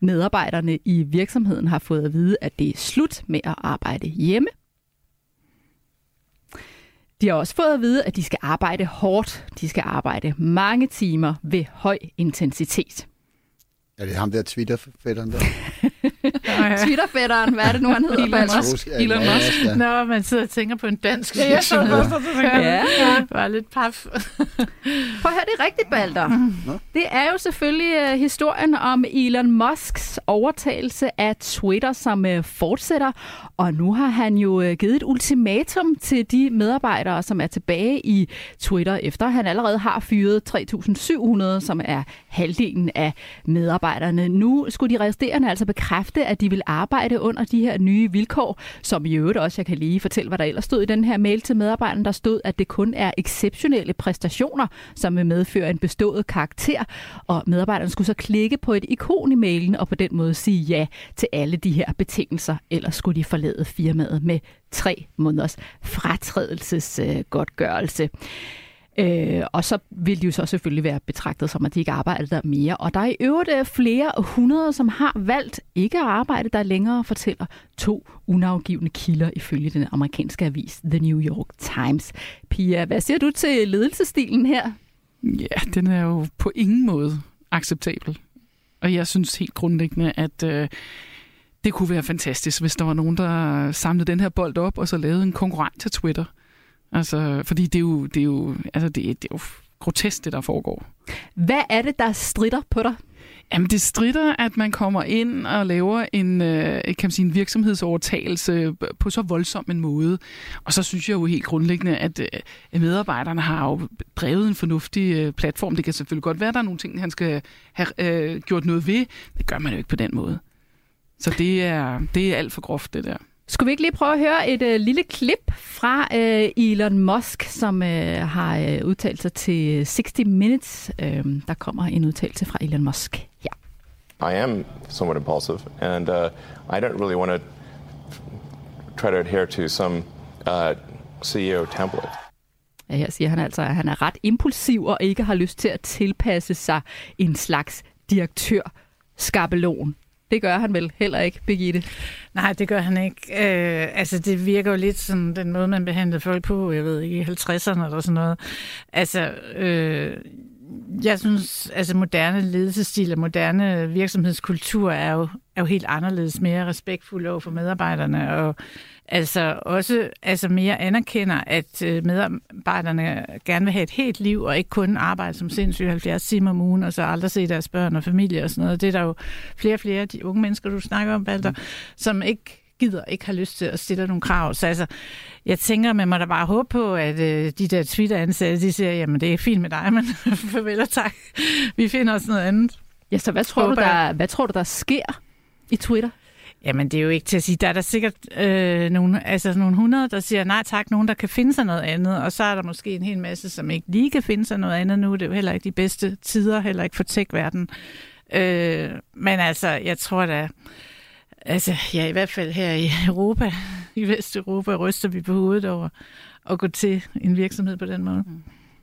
Medarbejderne i virksomheden har fået at vide, at det er slut med at arbejde hjemme. De har også fået at vide, at de skal arbejde hårdt. De skal arbejde mange timer ved høj intensitet. Er det ham der Twitter-fætteren der? [laughs] [laughs] Twitterfætteren, hvad er det nu, han hedder? Elon Musk. Elon Musk. Ja. Nå, man sidder og tænker på en dansk. Ja, ja. ja. Bare lidt paf. [laughs] Prøv at høre, det er rigtigt, Balder. Mm. Det er jo selvfølgelig uh, historien om Elon Musks overtagelse af Twitter, som uh, fortsætter. Og nu har han jo uh, givet et ultimatum til de medarbejdere, som er tilbage i Twitter, efter han allerede har fyret 3.700, som er halvdelen af medarbejderne. Nu skulle de resterende altså bekræfte, at de vil arbejde under de her nye vilkår, som i øvrigt også, jeg kan lige fortælle, hvad der ellers stod i den her mail til medarbejderne, der stod, at det kun er exceptionelle præstationer, som vil medføre en bestået karakter, og medarbejderne skulle så klikke på et ikon i mailen og på den måde sige ja til alle de her betingelser, ellers skulle de forlade firmaet med tre måneders fratrædelsesgodtgørelse. Øh, Øh, og så vil de jo så selvfølgelig være betragtet som, at de ikke arbejder der mere. Og der er i øvrigt øh, flere hundrede, som har valgt ikke at arbejde der længere, fortæller to unafgivende kilder ifølge den amerikanske avis The New York Times. Pia, hvad siger du til ledelsestilen her? Ja, den er jo på ingen måde acceptabel. Og jeg synes helt grundlæggende, at øh, det kunne være fantastisk, hvis der var nogen, der samlede den her bold op og så lavede en konkurrent til Twitter – Altså, fordi det er jo, det er jo, altså det, det er jo grotesk, det der foregår. Hvad er det, der strider på dig? Jamen, det strider, at man kommer ind og laver en, øh, kan man sige, en virksomhedsovertagelse på så voldsom en måde. Og så synes jeg jo helt grundlæggende, at øh, medarbejderne har jo drevet en fornuftig øh, platform. Det kan selvfølgelig godt være, at der er nogle ting, han skal have øh, gjort noget ved. Det gør man jo ikke på den måde. Så det er, det er alt for groft, det der. Skulle vi ikke lige prøve at høre et uh, lille klip fra uh, Elon Musk, som uh, har uh, udtalt sig til 60 Minutes. Uh, der kommer en udtalelse fra Elon Musk Ja. I am somewhat impulsive, and uh, I don't really want to try to adhere to some uh, CEO template. Ja, her siger han altså, at han er ret impulsiv og ikke har lyst til at tilpasse sig en slags direktør-skabelon. Det gør han vel heller ikke, Birgitte? Nej, det gør han ikke. Øh, altså, det virker jo lidt sådan den måde, man behandlede folk på, jeg ved ikke, i 50'erne eller sådan noget. Altså, øh, jeg synes, altså moderne ledelsesstil og moderne virksomhedskultur er jo, er jo helt anderledes, mere respektfuld over for medarbejderne, og altså også altså mere anerkender, at øh, medarbejderne gerne vil have et helt liv, og ikke kun arbejde som sindssygt 70 timer om ugen, og så aldrig se deres børn og familie og sådan noget. Det er der jo flere og flere af de unge mennesker, du snakker om, Balder, mm. som ikke gider, ikke har lyst til at stille nogle krav. Så altså, jeg tænker, man må da bare håbe på, at øh, de der Twitter-ansatte, de siger, jamen det er fint med dig, [laughs] men farvel og tak. Vi finder os noget andet. Ja, så hvad tror, du, der, hvad tror du, der sker i Twitter? Jamen, det er jo ikke til at sige. Der er der sikkert øh, nogle, altså nogle hundrede, der siger nej tak, nogen, der kan finde sig noget andet, og så er der måske en hel masse, som ikke lige kan finde sig noget andet nu. Det er jo heller ikke de bedste tider, heller ikke for tech-verdenen. Øh, men altså, jeg tror da, altså, ja, i hvert fald her i Europa, i Vesteuropa, ryster vi på hovedet over at gå til en virksomhed på den måde.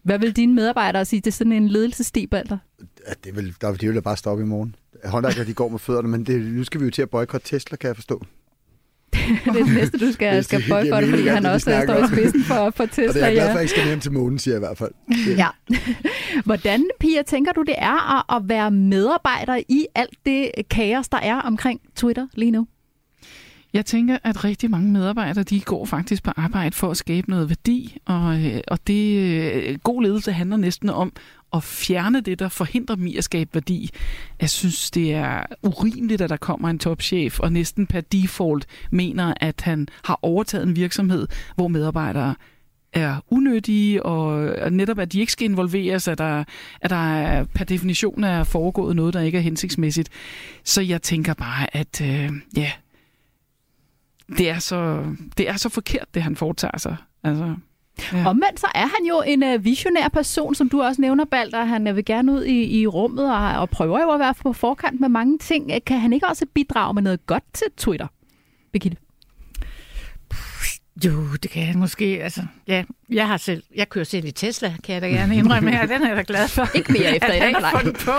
Hvad vil dine medarbejdere sige? Det er sådan en ledelsestibalder? Ja, det vil, der, de vil da bare stoppe i morgen. Håndværkere, de går med fødderne, men det, nu skal vi jo til at boykotte Tesla, kan jeg forstå. Det er det næste, du skal, skal boykotte, fordi han også står i spidsen for, for Tesla. Og det er jeg glad for, at jeg ikke skal hjem til månen, siger jeg i hvert fald. ja. [laughs] Hvordan, Pia, tænker du, det er at, at være medarbejder i alt det kaos, der er omkring Twitter lige nu? Jeg tænker, at rigtig mange medarbejdere, de går faktisk på arbejde for at skabe noget værdi, og, øh, og det øh, god ledelse handler næsten om at fjerne det, der forhindrer dem i at skabe værdi. Jeg synes, det er urimeligt, at der kommer en topchef og næsten per default mener, at han har overtaget en virksomhed, hvor medarbejdere er unødige, og netop at de ikke skal involveres, at der, at der per definition er foregået noget, der ikke er hensigtsmæssigt. Så jeg tænker bare, at øh, ja, det er, så, det er så forkert, det han foretager sig. Altså, Ja. Omvendt så er han jo en uh, visionær person, som du også nævner, Balder. Han uh, vil gerne ud i, i rummet og, og prøver jo at være på forkant med mange ting. Øh, kan han ikke også bidrage med noget godt til Twitter, Birgitte? Jo, det kan jeg måske. Altså, ja, jeg har selv, jeg kører selv i Tesla, kan jeg da gerne indrømme her. Den er jeg da glad for. Ikke mere [laughs] efter i dag, nej. på.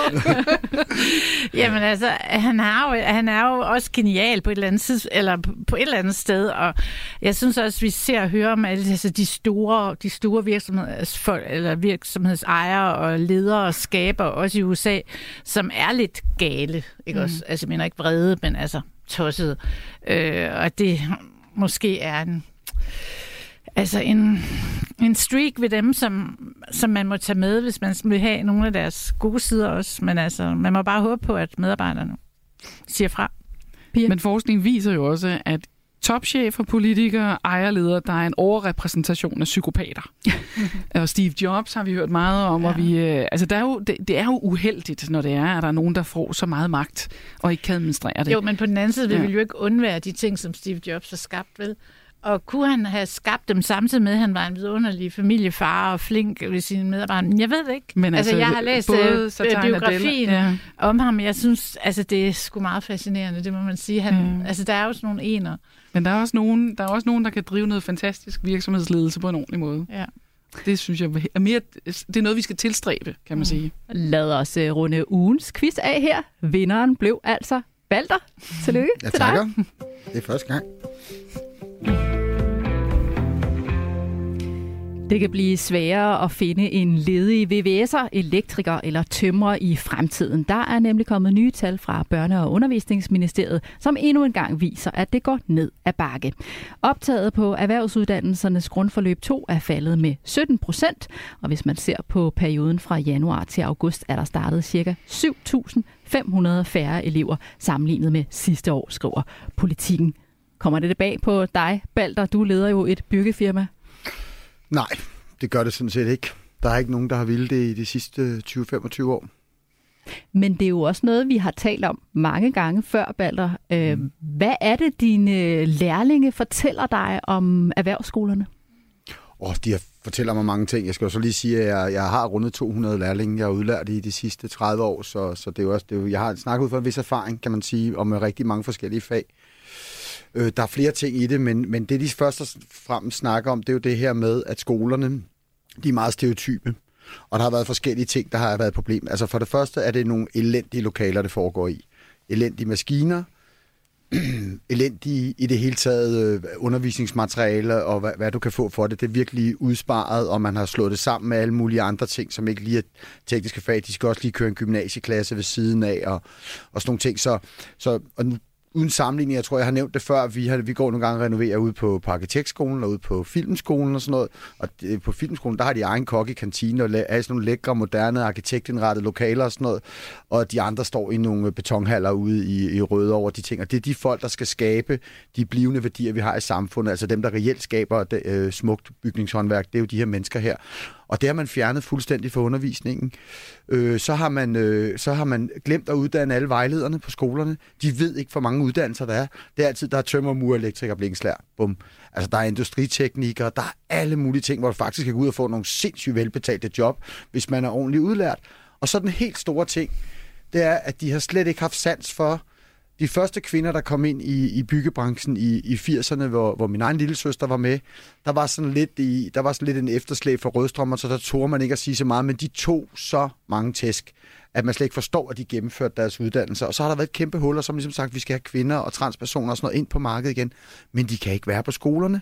[laughs] Jamen altså, han er, jo, han er jo også genial på et eller andet eller på et eller andet sted, og jeg synes også, vi ser og hører om alle altså, de store, de store virksomhedsfolk, eller virksomhedsejere og ledere og skaber, også i USA, som er lidt gale. Ikke mm. også? Altså, jeg mener ikke vrede, men altså tosset. Øh, og det måske er en altså en, en streak ved dem, som, som man må tage med, hvis man vil have nogle af deres gode sider også. Men altså, man må bare håbe på, at medarbejderne siger fra. Pia? Men forskning viser jo også, at topchefer, politikere, ejerledere, der er en overrepræsentation af psykopater. [laughs] og Steve Jobs har vi hørt meget om, ja. og vi, øh, altså der er jo, det, det er jo uheldigt, når det er, at der er nogen, der får så meget magt og ikke kan administrere det. Jo, men på den anden side vil ja. vi jo ikke undvære de ting, som Steve Jobs har skabt, vel? Og kunne han have skabt dem samtidig med, at han var en vidunderlig familiefar og flink ved sine medarbejdere? Jeg ved det ikke. Men altså, altså jeg har læst både øh, biografien ja. om ham. Jeg synes, altså, det er sgu meget fascinerende, det må man sige. Han, mm. Altså, der er jo sådan nogle ener. Men der er, også nogen, der er også nogen, der kan drive noget fantastisk virksomhedsledelse på en ordentlig måde. Ja. Det synes jeg er mere, det er noget, vi skal tilstræbe, kan man mm. sige. Lad os uh, runde ugens quiz af her. Vinderen blev altså Balder. Tillykke ja, til takker. dig. Det er første gang. Det kan blive sværere at finde en ledig VVS'er, elektriker eller tømrer i fremtiden. Der er nemlig kommet nye tal fra Børne- og Undervisningsministeriet, som endnu en gang viser, at det går ned ad bakke. Optaget på erhvervsuddannelsernes grundforløb 2 er faldet med 17 procent, og hvis man ser på perioden fra januar til august, er der startet ca. 7.500 færre elever sammenlignet med sidste år, skriver politikken. Kommer det bag på dig, Balder? Du leder jo et byggefirma. Nej, det gør det sådan set ikke. Der er ikke nogen, der har ville det i de sidste 20-25 år. Men det er jo også noget, vi har talt om mange gange før, Balder. Øh, mm. Hvad er det, dine lærlinge fortæller dig om erhvervsskolerne? Oh, de fortæller mig mange ting. Jeg skal jo så lige sige, at jeg, jeg har rundet 200 lærlinge, jeg har udlært i de sidste 30 år, så, så det er jo også, det er jo, jeg har snakket ud fra en vis erfaring, kan man sige, om rigtig mange forskellige fag. Øh, der er flere ting i det, men, men det de først og fremmest snakker om, det er jo det her med, at skolerne, de er meget stereotype. Og der har været forskellige ting, der har været et problem. Altså for det første er det nogle elendige lokaler, det foregår i. Elendige maskiner, [clears throat] elendige i det hele taget øh, undervisningsmateriale og hvad, hvad du kan få for det. Det er virkelig udsparet, og man har slået det sammen med alle mulige andre ting, som ikke lige er tekniske fag. De skal også lige køre en gymnasieklasse ved siden af og, og sådan nogle ting. Så, så og nu uden sammenligning, jeg tror, jeg har nævnt det før, vi, har, vi går nogle gange og renoverer ude på, på arkitektskolen og ude på filmskolen og sådan noget. Og det, på filmskolen, der har de egen kok i kantinen og er sådan altså nogle lækre, moderne, arkitektindrettede lokaler og sådan noget. Og de andre står i nogle betonhaller ude i, i Røde over de ting. Og det er de folk, der skal skabe de blivende værdier, vi har i samfundet. Altså dem, der reelt skaber det, øh, smukt bygningshåndværk. Det er jo de her mennesker her. Og det har man fjernet fuldstændig fra undervisningen. Øh, så, har man, øh, så har man glemt at uddanne alle vejlederne på skolerne. De ved ikke, hvor mange uddannelser der er. Det er altid, der er tømmer, mur, elektriker, blikkenslær. Bum. Altså, der er industriteknikere, der er alle mulige ting, hvor du faktisk kan gå ud og få nogle sindssygt velbetalte job, hvis man er ordentligt udlært. Og så den helt store ting, det er, at de har slet ikke haft sans for, de første kvinder, der kom ind i, i byggebranchen i, i 80'erne, hvor, hvor min egen lille søster var med, der var sådan lidt, i, der var sådan lidt en efterslæb for rødstrømmer, så der tog man ikke at sige så meget, men de tog så mange tæsk, at man slet ikke forstår, at de gennemførte deres uddannelse. Og så har der været et kæmpe hul, og som ligesom sagt, at vi skal have kvinder og transpersoner og sådan noget ind på markedet igen, men de kan ikke være på skolerne.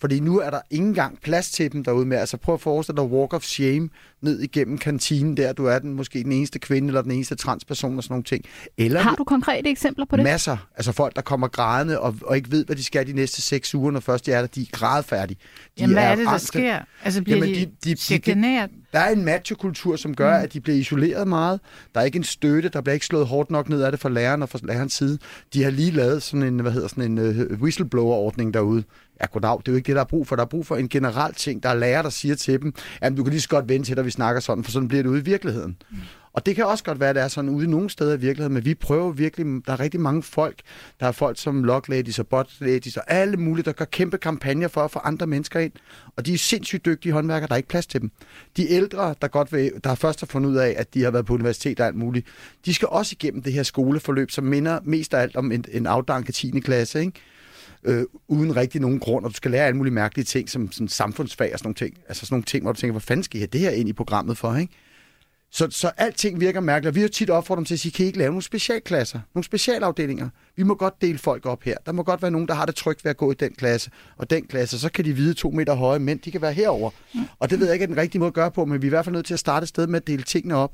Fordi nu er der ikke engang plads til dem derude med. Altså prøv at forestille dig walk of shame ned igennem kantinen der. Du er den måske den eneste kvinde eller den eneste transperson og sådan nogle ting. Eller Har du konkrete eksempler på det? Masser. Altså folk, der kommer grædende og, og ikke ved, hvad de skal de næste seks uger, når først de er der. De er grædfærdige. De Jamen, hvad er, er det, der angste. sker? Altså bliver Jamen, de, de, de, de, Der er en machokultur, som gør, mm. at de bliver isoleret meget. Der er ikke en støtte. Der bliver ikke slået hårdt nok ned af det fra læreren og fra lærerens side. De har lige lavet sådan en, hvad hedder sådan en uh, whistleblower-ordning derude ja, goddag, det er jo ikke det, der er brug for. Der er brug for en generel ting. Der er lærer, der siger til dem, at du kan lige så godt vente til, at vi snakker sådan, for sådan bliver det ude i virkeligheden. Mm. Og det kan også godt være, at det er sådan ude i nogle steder i virkeligheden, men vi prøver virkelig, der er rigtig mange folk, der er folk som Ladies og Ladies og alle mulige, der gør kæmpe kampagner for at få andre mennesker ind. Og de er sindssygt dygtige håndværkere, der er ikke plads til dem. De ældre, der godt vil, der først har fundet ud af, at de har været på universitet og alt muligt, de skal også igennem det her skoleforløb, som minder mest af alt om en, en afdanket 10. klasse, ikke? Øh, uden rigtig nogen grund, og du skal lære alle mulige mærkelige ting, som, som samfundsfag og sådan nogle ting. Altså sådan nogle ting, hvor du tænker, hvor fanden skal I have det her ind i programmet for, ikke? Så, så alting virker mærkeligt, og vi har tit opfordret dem til at sige, kan I ikke lave nogle specialklasser, nogle specialafdelinger? Vi må godt dele folk op her. Der må godt være nogen, der har det trygt ved at gå i den klasse, og den klasse, så kan de vide to meter høje mænd, de kan være herover. Mm. Og det ved jeg ikke er den rigtige måde at gøre på, men vi er i hvert fald nødt til at starte et sted med at dele tingene op.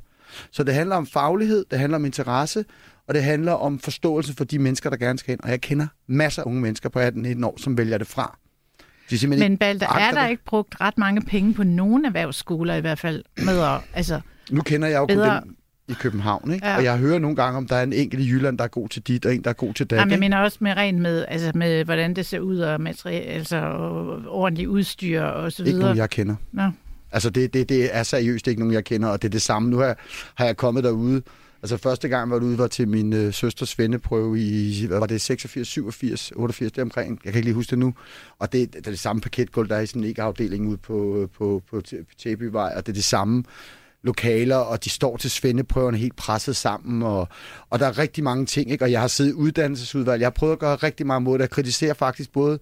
Så det handler om faglighed, det handler om interesse, og det handler om forståelse for de mennesker, der gerne skal ind. Og jeg kender masser af unge mennesker på 18-19 år, som vælger det fra. De Men Balder, er der det. ikke brugt ret mange penge på nogen erhvervsskoler i hvert fald? Med at, altså, nu kender jeg jo bedre... kun den i København, ikke? Ja. og jeg hører nogle gange, om der er en enkelt i Jylland, der er god til dit, og en, der er god til dat. Jamen, jeg mener også med rent med, altså med, hvordan det ser ud, og materiale, altså og ordentlig udstyr og så videre. Ikke nogen, jeg kender. Nå. Altså, det, det, det er seriøst ikke nogen, jeg kender, og det er det samme. Nu har, har jeg kommet derude, Altså første gang var ude var til min øh, søsters venneprøve i, hvad var det, 86, 87, 88, det omkring. Jeg kan ikke lige huske det nu. Og det, det er det samme paketgulv, der er i sådan en afdeling ude på, på, på, på Tæbyvej, og det er det samme lokaler, og de står til svendeprøverne helt presset sammen, og, og der er rigtig mange ting, ikke? og jeg har siddet i uddannelsesudvalg, jeg har prøvet at gøre rigtig mange måder, jeg kritiserer faktisk både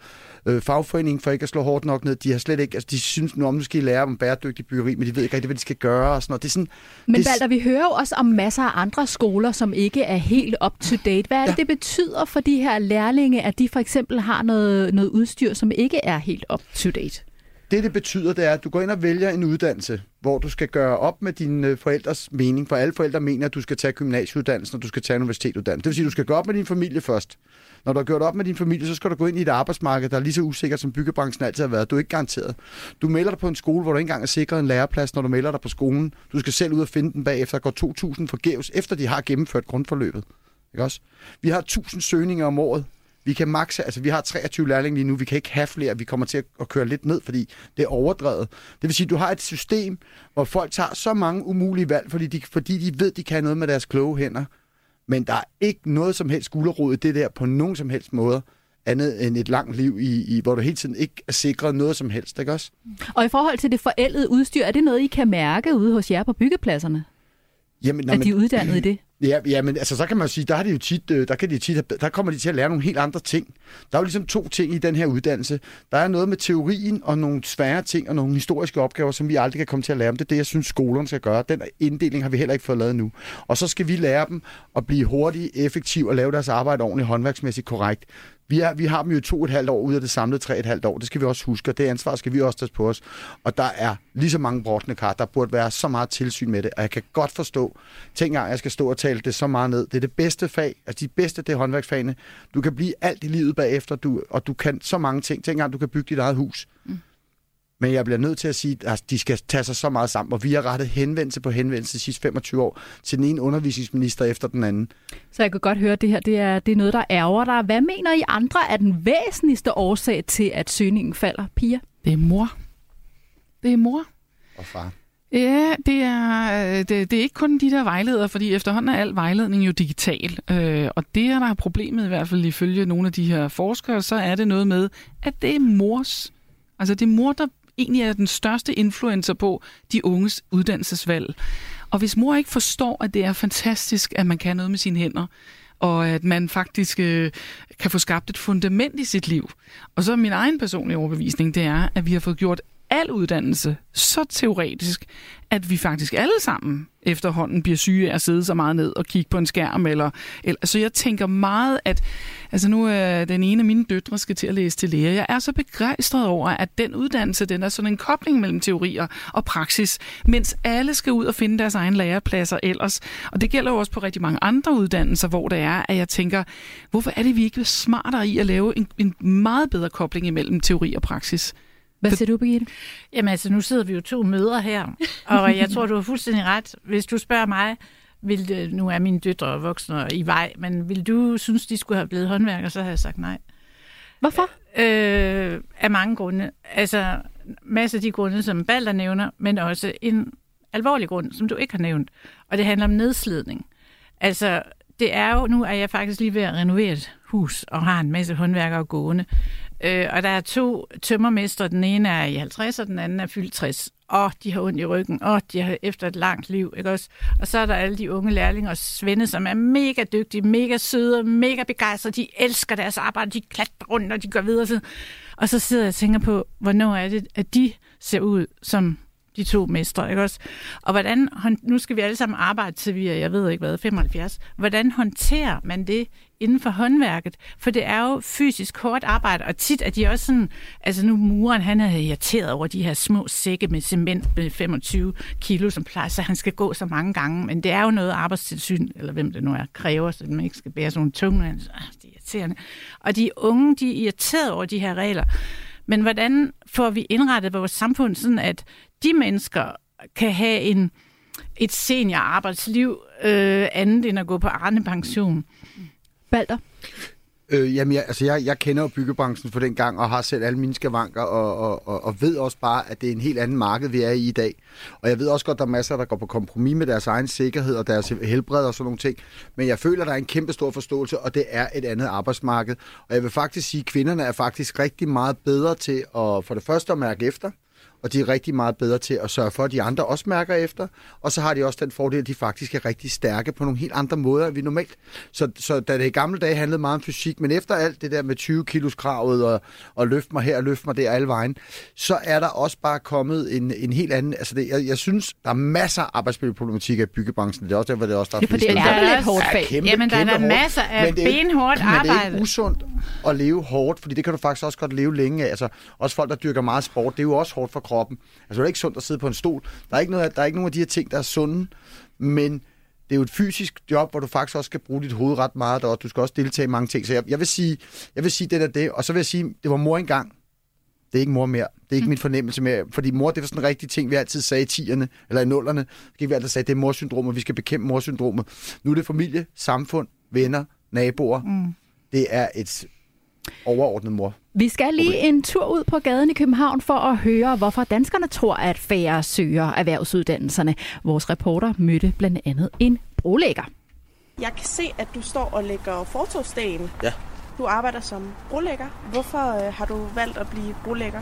øh, fagforeningen for ikke at slå hårdt nok ned, de har slet ikke, altså de synes nu om, måske lære om bæredygtig byggeri, men de ved ikke rigtig, hvad de skal gøre, og sådan noget. Det er sådan, men det... Balder, vi hører jo også om masser af andre skoler, som ikke er helt up to date. Hvad er det, ja. det betyder for de her lærlinge, at de for eksempel har noget, noget udstyr, som ikke er helt up to date? Det, det betyder, det er, at du går ind og vælger en uddannelse, hvor du skal gøre op med dine øh, forældres mening, for alle forældre mener, at du skal tage gymnasieuddannelsen, og du skal tage universitetsuddannelsen. Det vil sige, at du skal gøre op med din familie først. Når du har gjort op med din familie, så skal du gå ind i et arbejdsmarked, der er lige så usikkert, som byggebranchen altid har været. Du er ikke garanteret. Du melder dig på en skole, hvor du ikke engang er sikret en læreplads, når du melder dig på skolen. Du skal selv ud og finde den bagefter, går 2.000 forgæves, efter de har gennemført grundforløbet. Ikke også? Vi har 1.000 søgninger om året vi kan makse, altså vi har 23 lærlinge lige nu, vi kan ikke have flere, vi kommer til at køre lidt ned, fordi det er overdrevet. Det vil sige, at du har et system, hvor folk tager så mange umulige valg, fordi de, fordi de ved, de kan noget med deres kloge hænder. Men der er ikke noget som helst skulderrod i det der på nogen som helst måde andet end et langt liv, i, i, hvor du hele tiden ikke er sikret noget som helst, ikke også? Og i forhold til det forældede udstyr, er det noget, I kan mærke ude hos jer på byggepladserne? Jamen, når, er de uddannet i det? Ja, ja, men altså, så kan man sige, der, har de jo tit, øh, der, kan de tit, der kommer de til at lære nogle helt andre ting. Der er jo ligesom to ting i den her uddannelse. Der er noget med teorien og nogle svære ting og nogle historiske opgaver, som vi aldrig kan komme til at lære om. Det er det, jeg synes, skolerne skal gøre. Den inddeling har vi heller ikke fået lavet nu. Og så skal vi lære dem at blive hurtige, effektive og lave deres arbejde ordentligt, håndværksmæssigt korrekt. Vi, er, vi har dem jo to og et halvt år ud af det samlede tre og et halvt år. Det skal vi også huske, og det ansvar skal vi også tage på os. Og der er lige så mange brottende kar. Der burde være så meget tilsyn med det, og jeg kan godt forstå, tænk engang, jeg skal stå og tale det så meget ned. Det er det bedste fag, altså de bedste, det er håndværksfagene. Du kan blive alt i livet bagefter, du, og du kan så mange ting. Tænk engang, du kan bygge dit eget hus. Mm. Men jeg bliver nødt til at sige, at de skal tage sig så meget sammen, og vi har rettet henvendelse på henvendelse de sidste 25 år til den ene undervisningsminister efter den anden. Så jeg kan godt høre, at det her det er, det er noget, der ærger dig. Hvad mener I andre er den væsentligste årsag til, at søgningen falder, Pia? Det er mor. Det er mor. Og far. Ja, det er, det, det er ikke kun de der vejledere, fordi efterhånden er al vejledning jo digital. Øh, og det er der er problemet i hvert fald ifølge nogle af de her forskere, så er det noget med, at det er mors. Altså det er mor, der egentlig er den største influencer på de unges uddannelsesvalg. Og hvis mor ikke forstår, at det er fantastisk, at man kan noget med sine hænder, og at man faktisk øh, kan få skabt et fundament i sit liv. Og så min egen personlige overbevisning, det er, at vi har fået gjort al uddannelse så teoretisk, at vi faktisk alle sammen efterhånden bliver syge af at sidde så meget ned og kigge på en skærm. Eller, eller, så jeg tænker meget, at altså nu er den ene af mine døtre skal til at læse til lærer. Jeg er så begejstret over, at den uddannelse, den er sådan en kobling mellem teorier og praksis, mens alle skal ud og finde deres egen lærepladser ellers. Og det gælder jo også på rigtig mange andre uddannelser, hvor det er, at jeg tænker, hvorfor er det, vi ikke er smartere i at lave en, en meget bedre kobling imellem teori og praksis? Hvad siger du, Birgitte? Jamen altså, nu sidder vi jo to møder her, og [laughs] jeg tror, du har fuldstændig ret. Hvis du spørger mig, vil det, nu er mine døtre voksne i vej, men vil du synes, de skulle have blevet håndværker, så har jeg sagt nej. Hvorfor? Øh, af mange grunde. Altså, masser af de grunde, som Balder nævner, men også en alvorlig grund, som du ikke har nævnt. Og det handler om nedslidning. Altså, det er jo, nu er jeg faktisk lige ved at renovere et hus, og har en masse håndværkere gående. Øh, og der er to tømmermester, Den ene er i 50, og den anden er fyldt 60. Og de har ondt i ryggen, og de har efter et langt liv. Ikke også? Og så er der alle de unge lærlinge og svende, som er mega dygtige, mega søde, mega begejstrede. De elsker deres arbejde, de klatrer rundt, og de går videre. Og så sidder jeg og tænker på, hvornår er det, at de ser ud som de to mestre, ikke også? Og hvordan, nu skal vi alle sammen arbejde til vi er, jeg ved ikke hvad, 75. Hvordan håndterer man det inden for håndværket? For det er jo fysisk hårdt arbejde, og tit er de også sådan, altså nu muren, han er irriteret over de her små sække med cement med 25 kilo som plejer, så han skal gå så mange gange, men det er jo noget arbejdstilsyn, eller hvem det nu er, kræver, så man ikke skal bære sådan nogle tunge, altså, det er irriterende. Og de unge, de er irriteret over de her regler. Men hvordan får vi indrettet vores samfund sådan, at de mennesker kan have en, et seniorarbejdsliv øh, andet end at gå på Arne-pension? Balder? Øh, jamen, jeg, altså jeg, jeg kender jo byggebranchen for den gang, og har selv alle mine skavanker, og, og, og, og ved også bare, at det er en helt anden marked, vi er i i dag. Og jeg ved også godt, at der er masser, der går på kompromis med deres egen sikkerhed og deres helbred og sådan nogle ting. Men jeg føler, at der er en kæmpe stor forståelse, og det er et andet arbejdsmarked. Og jeg vil faktisk sige, at kvinderne er faktisk rigtig meget bedre til at for det første at mærke efter, og de er rigtig meget bedre til at sørge for, at de andre også mærker efter. Og så har de også den fordel, at de faktisk er rigtig stærke på nogle helt andre måder, end vi normalt. Så, så da det i gamle dage handlede meget om fysik, men efter alt det der med 20 kilos kravet og, og løft mig her og løft mig der alle vejen, så er der også bare kommet en, en helt anden... Altså det, jeg, jeg synes, der er masser af arbejdsmiljøproblematikker i byggebranchen. Det er også derfor, det er også der er det er, er lidt hårdt fag. Kæmpe, Jamen, der er der masser af benhårdt arbejde. Men det er ikke usundt at leve hårdt, fordi det kan du faktisk også godt leve længe af. Altså, også folk, der dyrker meget sport, det er jo også hårdt for kroppen. Altså, det er ikke sundt at sidde på en stol. Der er ikke, noget, der er ikke nogen af de her ting, der er sunde, men det er jo et fysisk job, hvor du faktisk også skal bruge dit hoved ret meget, og du skal også deltage i mange ting. Så jeg, jeg vil sige, jeg vil sige det der det, og så vil jeg sige, det var mor engang. Det er ikke mor mere. Det er ikke mm. min fornemmelse mere. Fordi mor, det var sådan en rigtig ting, vi altid sagde i tierne, eller i nullerne. Vi altid sagde, det er morsyndromet, vi skal bekæmpe morsyndromet. Nu er det familie, samfund, venner, naboer. Mm. Det er et overordnet mor. Vi skal lige en tur ud på gaden i København for at høre, hvorfor danskerne tror, at færre søger erhvervsuddannelserne. Vores reporter mødte blandt andet en brolægger. Jeg kan se, at du står og lægger fortovsdagen. Ja. Du arbejder som brolægger. Hvorfor øh, har du valgt at blive brolægger?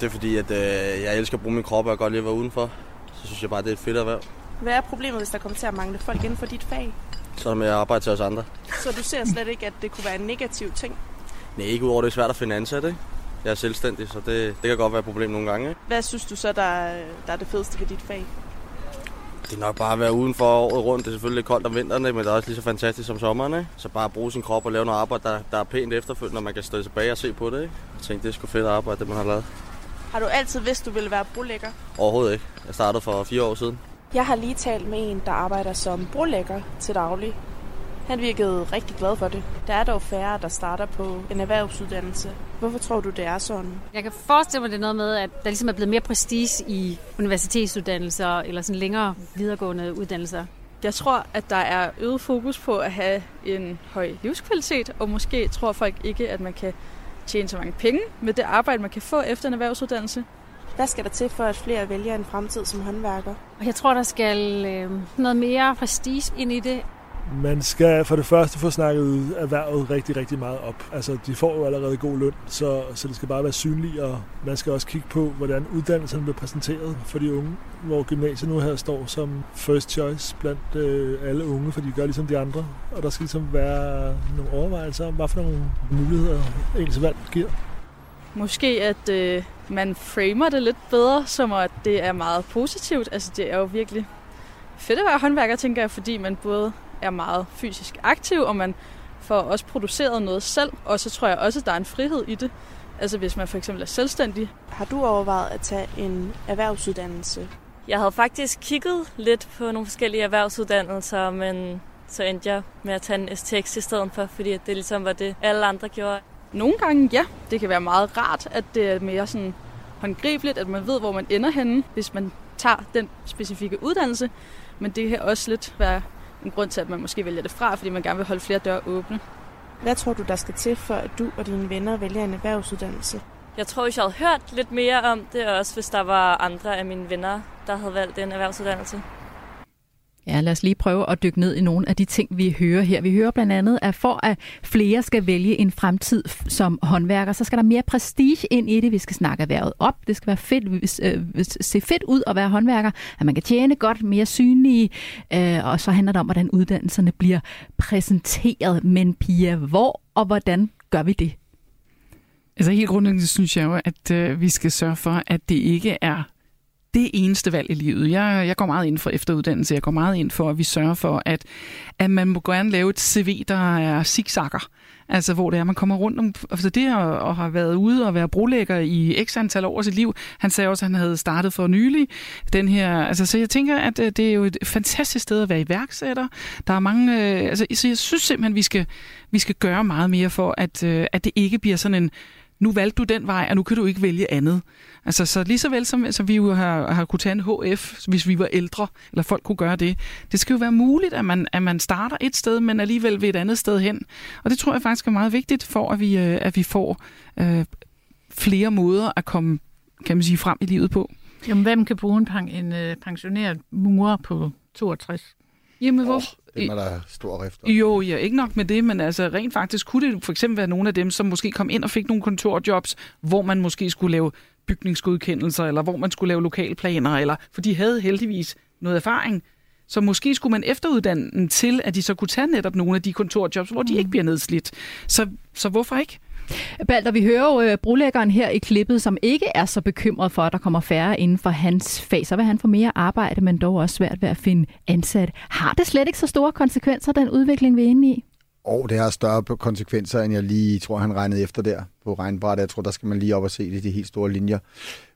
Det er fordi, at øh, jeg elsker at bruge min krop, og jeg godt lide at være udenfor. Så synes jeg bare, det er et fedt erhverv. Hvad er problemet, hvis der kommer til at mangle folk inden for dit fag? så med at arbejde til os andre. Så du ser slet ikke, at det kunne være en negativ ting? Nej, ikke udover det er svært at finde ansat, ikke? Jeg er selvstændig, så det, det kan godt være et problem nogle gange. Ikke? Hvad synes du så, der er, der er det fedeste ved dit fag? Det er nok bare at være udenfor året rundt. Det er selvfølgelig lidt koldt om vinteren, men det er også lige så fantastisk som sommeren. Ikke? Så bare at bruge sin krop og lave noget arbejde, der, der er pænt efterfølgende, når man kan stå tilbage og se på det. Ikke? Jeg tænkte, det er sgu fedt arbejde, det man har lavet. Har du altid vidst, du ville være brolægger? Overhovedet ikke. Jeg startede for fire år siden. Jeg har lige talt med en, der arbejder som brolægger til daglig. Han virkede rigtig glad for det. Der er dog færre, der starter på en erhvervsuddannelse. Hvorfor tror du, det er sådan? Jeg kan forestille mig, det er noget med, at der ligesom er blevet mere prestige i universitetsuddannelser eller sådan længere videregående uddannelser. Jeg tror, at der er øget fokus på at have en høj livskvalitet, og måske tror folk ikke, at man kan tjene så mange penge med det arbejde, man kan få efter en erhvervsuddannelse. Hvad skal der til for, at flere vælger en fremtid som håndværker? Og jeg tror, der skal øh, noget mere prestige ind i det. Man skal for det første få snakket erhvervet rigtig, rigtig meget op. Altså, de får jo allerede god løn, så, så det skal bare være synligt, og man skal også kigge på, hvordan uddannelsen bliver præsenteret for de unge, hvor gymnasiet nu her står som first choice blandt øh, alle unge, for de gør ligesom de andre. Og der skal ligesom være nogle overvejelser om, hvad for nogle muligheder ens valg giver. Måske at øh, man framer det lidt bedre, som at det er meget positivt. Altså, det er jo virkelig fedt at være håndværker, tænker jeg, fordi man både er meget fysisk aktiv, og man får også produceret noget selv. Og så tror jeg også, at der er en frihed i det. Altså hvis man for eksempel er selvstændig. Har du overvejet at tage en erhvervsuddannelse? Jeg havde faktisk kigget lidt på nogle forskellige erhvervsuddannelser, men så endte jeg med at tage en STX i stedet for, fordi det ligesom var det, alle andre gjorde. Nogle gange, ja. Det kan være meget rart, at det er mere sådan håndgribeligt, at man ved, hvor man ender henne, hvis man tager den specifikke uddannelse. Men det kan også lidt være en grund til, at man måske vælger det fra, fordi man gerne vil holde flere døre åbne. Hvad tror du, der skal til, for at du og dine venner vælger en erhvervsuddannelse? Jeg tror, hvis jeg havde hørt lidt mere om det, og også hvis der var andre af mine venner, der havde valgt en erhvervsuddannelse. Ja, lad os lige prøve at dykke ned i nogle af de ting, vi hører her. Vi hører blandt andet, at for at flere skal vælge en fremtid som håndværker, så skal der mere prestige ind i det. Vi skal snakke erhvervet op. Det skal være fedt, øh, se fedt ud at være håndværker, at man kan tjene godt, mere synlige, øh, og så handler det om, hvordan uddannelserne bliver præsenteret. Men Pia, hvor og hvordan gør vi det? Altså helt grundlæggende synes jeg jo, at øh, vi skal sørge for, at det ikke er det eneste valg i livet. Jeg, jeg går meget ind for efteruddannelse. Jeg går meget ind for, at vi sørger for, at, at man må gerne lave et CV, der er zigzagger. Altså, hvor det er, man kommer rundt om... Altså, det at, at have været ude og være brolægger i x antal år af sit liv. Han sagde også, at han havde startet for nylig. Den her, altså, så jeg tænker, at øh, det er jo et fantastisk sted at være iværksætter. Der er mange... Øh, altså, så jeg synes simpelthen, vi skal, vi skal gøre meget mere for, at, øh, at det ikke bliver sådan en nu valgte du den vej, og nu kan du ikke vælge andet. Altså, så lige så vel som altså, vi jo har, har kunne tage en HF, hvis vi var ældre, eller folk kunne gøre det. Det skal jo være muligt, at man, at man starter et sted, men alligevel ved et andet sted hen. Og det tror jeg faktisk er meget vigtigt, for at vi, øh, at vi får øh, flere måder at komme kan man sige, frem i livet på. Jamen, hvem kan bruge en, en øh, pensioneret murer på 62? Jamen, hvor, det er der stor rift Jo, ja, ikke nok med det, men altså rent faktisk kunne det for eksempel være nogle af dem, som måske kom ind og fik nogle kontorjobs, hvor man måske skulle lave bygningsgodkendelser, eller hvor man skulle lave lokalplaner, eller for de havde heldigvis noget erfaring. Så måske skulle man efteruddanne dem til, at de så kunne tage netop nogle af de kontorjobs, hvor de ikke bliver nedslidt. Så, så hvorfor ikke? Balder, vi hører jo øh, brolæggeren her i klippet, som ikke er så bekymret for, at der kommer færre inden for hans fag. Så vil han få mere arbejde, men dog også svært ved at finde ansat. Har det slet ikke så store konsekvenser, den udvikling, vi er inde i? Og det har større konsekvenser, end jeg lige tror, han regnede efter der på regnbrættet. Jeg tror, der skal man lige op og se det, de helt store linjer.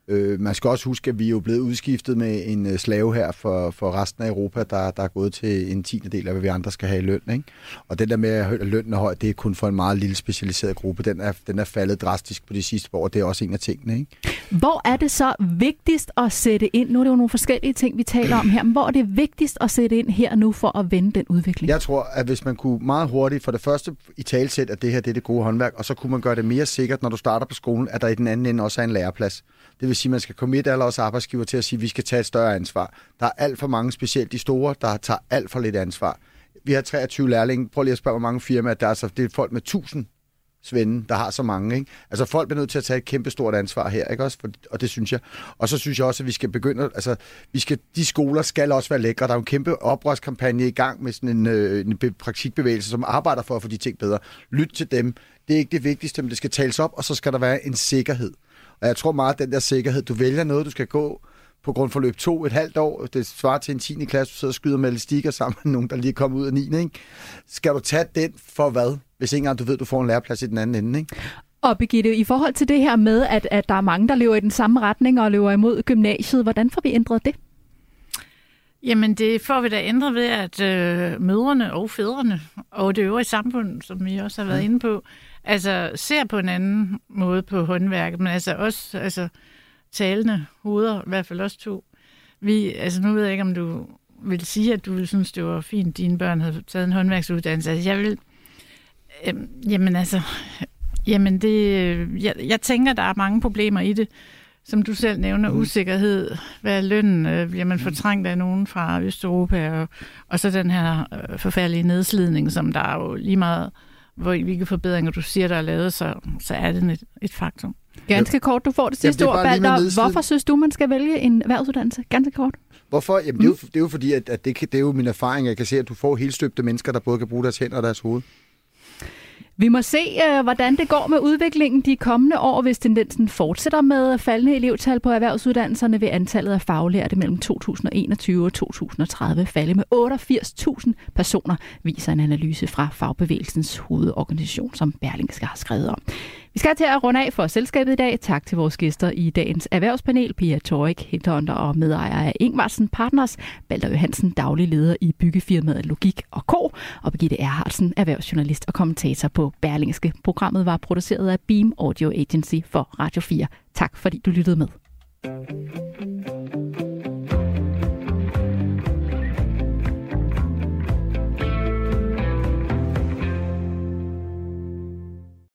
Øh, man skal også huske, at vi er jo blevet udskiftet med en øh, slave her for, for resten af Europa, der, der er gået til en tiende del af, hvad vi andre skal have i løn. Ikke? Og det der med, at lønnen er høj, det er kun for en meget lille specialiseret gruppe. Den er, den er faldet drastisk på de sidste år, og det er også en af tingene. Ikke? Hvor er det så vigtigst at sætte ind? Nu er det jo nogle forskellige ting, vi taler om her, men hvor er det vigtigst at sætte ind her nu for at vende den udvikling? Jeg tror, at hvis man kunne meget hurtigt, for det første i talsæt, at det her det er det gode håndværk, og så kunne man gøre det mere sikkert, når du starter på skolen, at der i den anden ende også er en læreplads. Det vil sige, at man skal komme et eller også arbejdsgiver til at sige, at vi skal tage et større ansvar. Der er alt for mange, specielt de store, der tager alt for lidt ansvar. Vi har 23 lærlinge. Prøv lige at spørge, hvor mange firmaer der er. Så det er folk med 1000 Svende, der har så mange. Ikke? Altså folk bliver nødt til at tage et kæmpe stort ansvar her, ikke også? For, og det synes jeg. Og så synes jeg også, at vi skal begynde, altså vi skal, de skoler skal også være lækre. Der er jo en kæmpe oprørskampagne i gang med sådan en, øh, en praktikbevægelse, som arbejder for at få de ting bedre. Lyt til dem. Det er ikke det vigtigste, men det skal tales op, og så skal der være en sikkerhed. Og jeg tror meget, at den der sikkerhed, du vælger noget, du skal gå på grundforløb to et halvt år, det svarer til en 10. klasse, du sidder og skyder med elastikker sammen med nogen, der lige er kommet ud af 9. Ikke? Skal du tage den for hvad, hvis ikke engang du ved, du får en læreplads i den anden ende? Ikke? Og Birgitte, i forhold til det her med, at, at der er mange, der lever i den samme retning og lever imod gymnasiet, hvordan får vi ændret det? Jamen, det får vi da ændret ved, at øh, mødrene og fædrene og det øvrige samfund, som vi også har været inde på, altså ser på en anden måde på håndværket, men altså også altså, talende hoveder, i hvert fald også to. Vi, altså nu ved jeg ikke, om du vil sige, at du ville synes, det var fint, at dine børn havde taget en håndværksuddannelse. Altså, jeg vil... Øh, jamen altså... Jamen det... Jeg, jeg tænker, der er mange problemer i det. Som du selv nævner, mm. usikkerhed. Hvad er lønnen? Øh, bliver man fortrængt af nogen fra Østeuropa? Og, og så den her øh, forfærdelige nedslidning, som der er jo lige meget, hvor hvilke forbedringer du siger, der er lavet, så, så er det et, et faktum. Ganske kort, du får det sidste ord, Balder. Hvorfor synes du, man skal vælge en erhvervsuddannelse? Ganske kort. Hvorfor? Jamen, det, er jo, det er jo fordi, at, at det, det er jo min erfaring. Jeg kan se, at du får helt støbte mennesker, der både kan bruge deres hænder og deres hoved. Vi må se, øh, hvordan det går med udviklingen de kommende år, hvis tendensen fortsætter med faldende elevtal på erhvervsuddannelserne ved antallet af faglærte mellem 2021 og 2030 falde med 88.000 personer, viser en analyse fra Fagbevægelsens hovedorganisation, som Berlingske har skrevet om. Vi skal til at runde af for selskabet i dag. Tak til vores gæster i dagens erhvervspanel, Pia Torik, hinterunder og medejer af Ingvarsen Partners, Balder Johansen, daglig leder i byggefirmaet Logik og K, og Birgitte Erhardsen, erhvervsjournalist og kommentator på Berlingske. Programmet var produceret af Beam Audio Agency for Radio 4. Tak fordi du lyttede med.